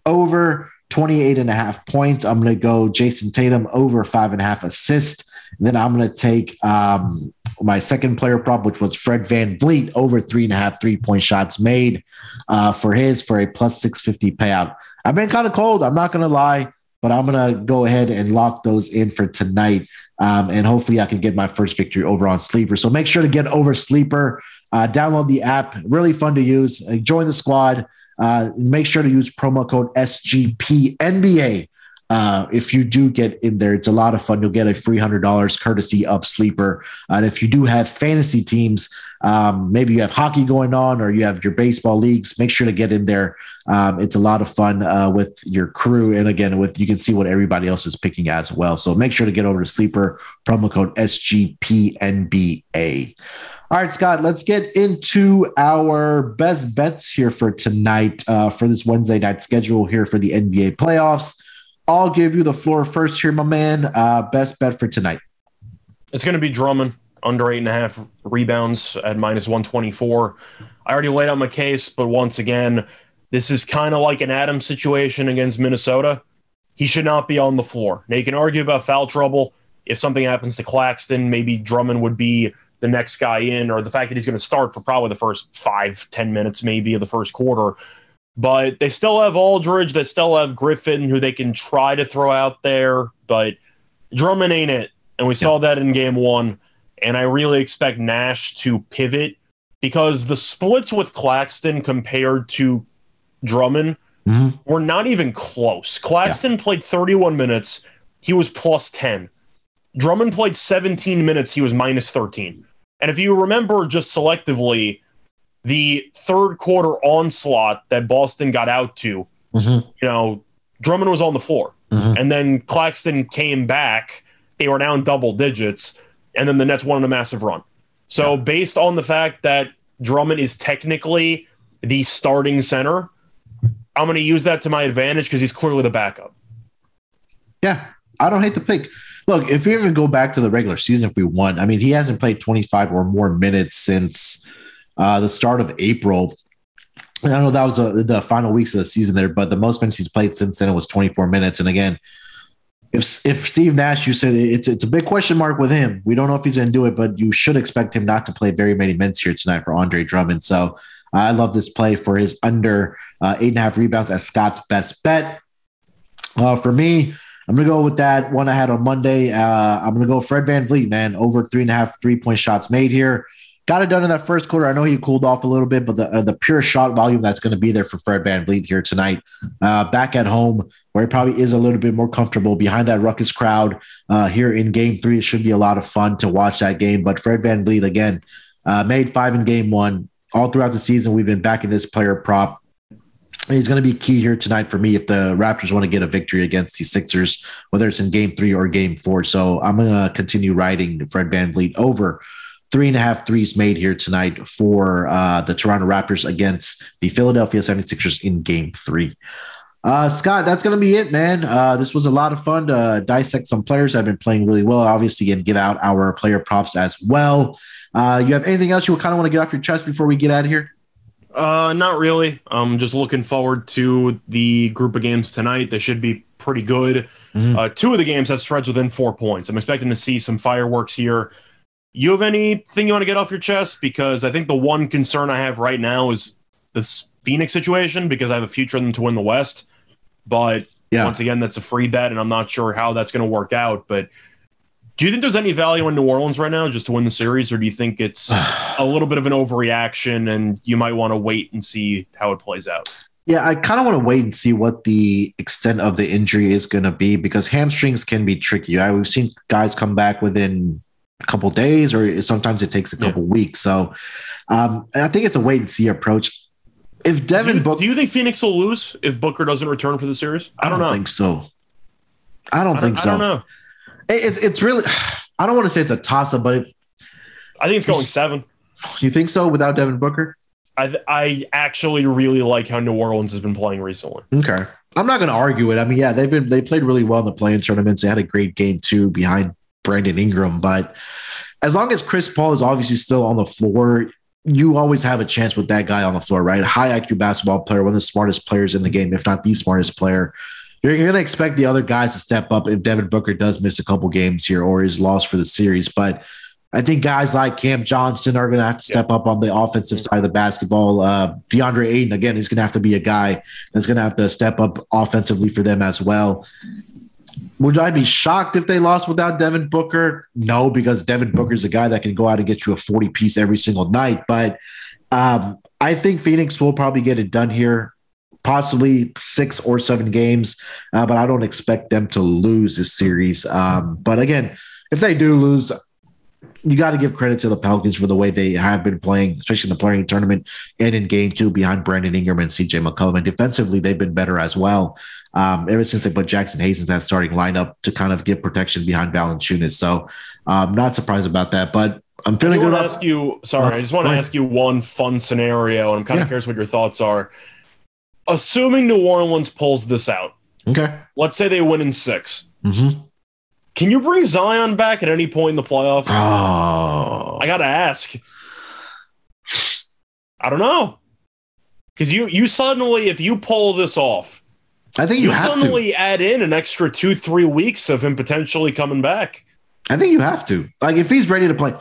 over 28 and a half points. I'm going to go Jayson Tatum over five and a half assists. Then I'm going to take um, my second player prop, which was Fred Van VanVleet, over three and a half three point shots made uh, for his for a plus 650 payout. I've been kind of cold. I'm not going to lie, but I'm going to go ahead and lock those in for tonight. Um, and hopefully I can get my first victory over on Sleeper. So make sure to get over Sleeper. Uh, download the app. Really fun to use. Uh, join the squad. Uh, make sure to use promo code SGPNBA uh, if you do get in there, it's a lot of fun. You'll get a free hundred dollars courtesy of Sleeper. And if you do have fantasy teams, um, maybe you have hockey going on or you have your baseball leagues, make sure to get in there. Um, it's a lot of fun uh, with your crew, and again, with you can see what everybody else is picking as well. So make sure to get over to Sleeper promo code SGPNBA. All right, Scott, let's get into our best bets here for tonight uh, for this Wednesday night schedule here for the NBA playoffs. I'll give you the floor first here, my man. Uh, best bet for tonight. It's going to be Drummond under eight and a half rebounds at minus 124. I already laid out my case, but once again, this is kind of like an Adams situation against Minnesota. He should not be on the floor. Now, you can argue about foul trouble. If something happens to Claxton, maybe Drummond would be the next guy in, or the fact that he's going to start for probably the first five, ten minutes, maybe of the first quarter. But they still have Aldridge. They still have Griffin, who they can try to throw out there. But Drummond ain't it. And we yeah. saw that in game one. And I really expect Nash to pivot because the splits with Claxton compared to Drummond mm-hmm. were not even close. Claxton yeah. played 31 minutes. He was plus 10. Drummond played 17 minutes. He was minus 13. And if you remember just selectively, the third quarter onslaught that Boston got out to, mm-hmm. you know, Drummond was on the floor. Mm-hmm. And then Claxton came back. They were down double digits. And then the Nets won a massive run. So, yeah. based on the fact that Drummond is technically the starting center, I'm going to use that to my advantage because he's clearly the backup. Yeah, I don't hate the pick. Look, if we even go back to the regular season, if we won, I mean, he hasn't played 25 or more minutes since uh, the start of April. And I know that was uh, the final weeks of the season there, but the most minutes he's played since then was 24 minutes. And again, if if Steve Nash, you said it's it's a big question mark with him. We don't know if he's going to do it, but you should expect him not to play very many minutes here tonight for Andre Drummond. So I love this play for his under uh, eight and a half rebounds as Scott's best bet. Uh, for me, I'm going to go with that one I had on Monday. Uh, I'm going to go Fred VanVleet, man, over three and a half three point shots made here. Got it done in that first quarter. I know he cooled off a little bit, but the uh, the pure shot volume that's going to be there for Fred VanVleet here tonight, uh, back at home, where he probably is a little bit more comfortable behind that ruckus crowd uh, here in game three. It should be a lot of fun to watch that game. But Fred VanVleet, again, uh, made five in game one, all throughout the season, we've been backing this player prop. He's going to be key here tonight for me if the Raptors want to get a victory against the Sixers, whether it's in game three or game four. So I'm going to continue riding Fred VanVleet over three and a half threes made here tonight for uh, the Toronto Raptors against the Philadelphia 76ers in game three. Uh, Scott, that's going to be it, man. Uh, this was a lot of fun to dissect some players that have been playing really well, obviously, and give out our player props as well. Uh, you have anything else you kind of want to get off your chest before we get out of here? Uh, not really. I'm just looking forward to the group of games tonight. They should be pretty good. Mm-hmm. Uh, two of the games have spreads within four points. I'm expecting to see some fireworks here. You have anything you want to get off your chest? Because I think the one concern I have right now is this Phoenix situation because I have a future in them to win the West. But yeah. once again, that's a free bet, and I'm not sure how that's going to work out. But do you think there's any value in New Orleans right now just to win the series, or do you think it's a little bit of an overreaction and you might want to wait and see how it plays out? Yeah, I kind of want to wait and see what the extent of the injury is going to be because hamstrings can be tricky. Right? We've seen guys come back within couple days, or sometimes it takes a couple yeah. weeks. So um, I think it's a wait and see approach. If Devin do you, Booker, do you think Phoenix will lose if Booker doesn't return for the series? I don't, I don't think so. I don't, I don't think so. I don't know. It's it's really. I don't want to say it's a toss up, but it, I think it's going seven. You think so without Devin Booker? I I actually really like how New Orleans has been playing recently. Okay, I'm not going to argue it. I mean, yeah, they've been they played really well in the play-in tournaments. They had a great game too behind Brandon Ingram, but as long as Chris Paul is obviously still on the floor, you always have a chance with that guy on the floor, right? High IQ basketball player, one of the smartest players in the game, if not the smartest player you're going to expect the other guys to step up if Devin Booker does miss a couple games here or is lost for the series. But I think guys like Cam Johnson are going to have to step up on the offensive side of the basketball. Uh, DeAndre Ayton, again, is going to have to be a guy that's going to have to step up offensively for them as well. Would I be shocked if they lost without Devin Booker? No, because Devin Booker is a guy that can go out and get you a 40 piece every single night. But um, I think Phoenix will probably get it done here possibly six or seven games, uh, but I don't expect them to lose this series. Um, but again, if they do lose, you got to give credit to the Pelicans for the way they have been playing, especially in the play-in tournament and in game two behind Brandon Ingram and CJ McCollum. And defensively, they've been better as well. Um, ever since they put Jaxson Hayes in that starting lineup to kind of give protection behind Valanciunas. So I'm not surprised about that. But I'm feeling I good. I ask you, sorry, uh, I just want to ask you one fun scenario, and I'm kind of yeah. curious what your thoughts are assuming New Orleans pulls this out, Okay. Let's say they win in six. Mm-hmm. Can you bring Zion back at any point in the playoffs? Oh. I gotta ask. I don't know. Because you you suddenly, if you pull this off, I think you, you have to. suddenly add in an extra two, three weeks of him potentially coming back. I think you have to. Like if he's ready to play,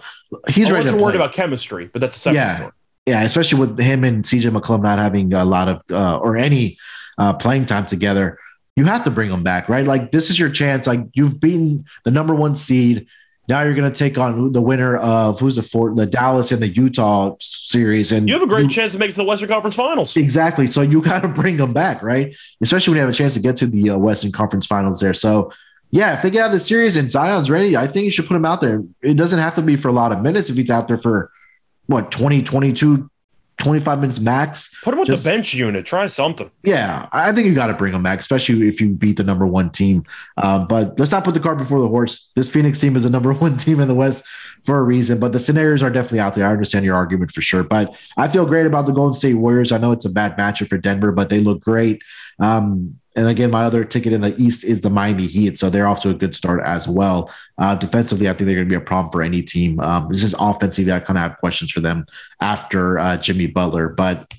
he's Unless ready to you're play. worried about chemistry, but that's a separate Yeah. story. yeah, especially with him and CJ McCollum not having a lot of uh, or any uh, playing time together. You have to bring them back, right? Like this is your chance. Like you've beaten the number one seed. Now you're going to take on the winner of who's the four, the Dallas and the Utah series, and You have a great chance to make it to the Western Conference Finals. Exactly. So you got to bring them back, right? Especially when you have a chance to get to the uh, Western Conference Finals there. So, yeah, if they get out of the series and Zion's ready, I think you should put him out there. It doesn't have to be for a lot of minutes if he's out there for what 20, 22, 25 minutes max. Put him with Just- the bench unit. Try something. Yeah, I think you got to bring him back, especially if you beat the number one team. Um, but let's not put the cart before the horse. This Phoenix team is the number one team in the West for a reason. But the scenarios are definitely out there. I understand your argument for sure. But I feel great about the Golden State Warriors. I know it's a bad matchup for Denver, but they look great. Um, and again, my other ticket in the East is the Miami Heat, so they're off to a good start as well. Uh, defensively, I think they're going to be a problem for any team. Um, this is offensively, I kind of have questions for them after uh, Jimmy Butler, but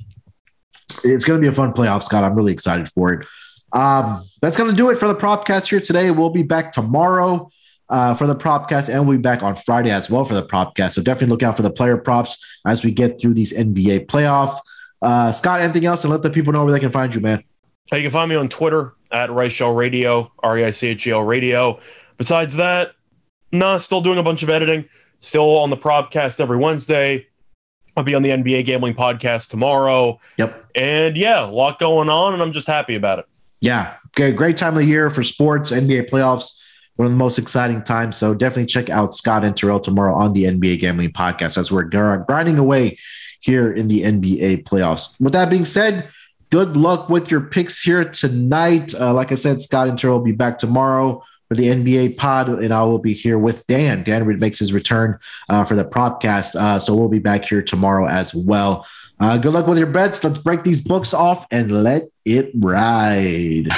it's going to be a fun playoff, Scott. I'm really excited for it. Um, that's going to do it for the propcast here today. We'll be back tomorrow uh, for the propcast, and we'll be back on Friday as well for the propcast. So definitely look out for the player props as we get through these NBA playoff. Uh, Scott, anything else, and let the people know where they can find you, man. You can find me on Twitter at Reichel Radio, R E I C H E L Radio. Besides that, nah, still doing a bunch of editing. Still on the podcast every Wednesday. I'll be on the NBA Gambling Podcast tomorrow. Yep. And yeah, a lot going on, and I'm just happy about it. Yeah, okay, great time of year for sports, NBA playoffs, one of the most exciting times. So definitely check out Scott and Terrell tomorrow on the NBA Gambling Podcast as we're grinding away here in the NBA playoffs. With that being said, good luck with your picks here tonight. Uh, like I said, Scott and Terrell will be back tomorrow for the NBA pod, and I will be here with Dan. Dan makes his return uh, for the propcast, uh, so we'll be back here tomorrow as well. Uh, good luck with your bets. Let's break these books off and let it ride.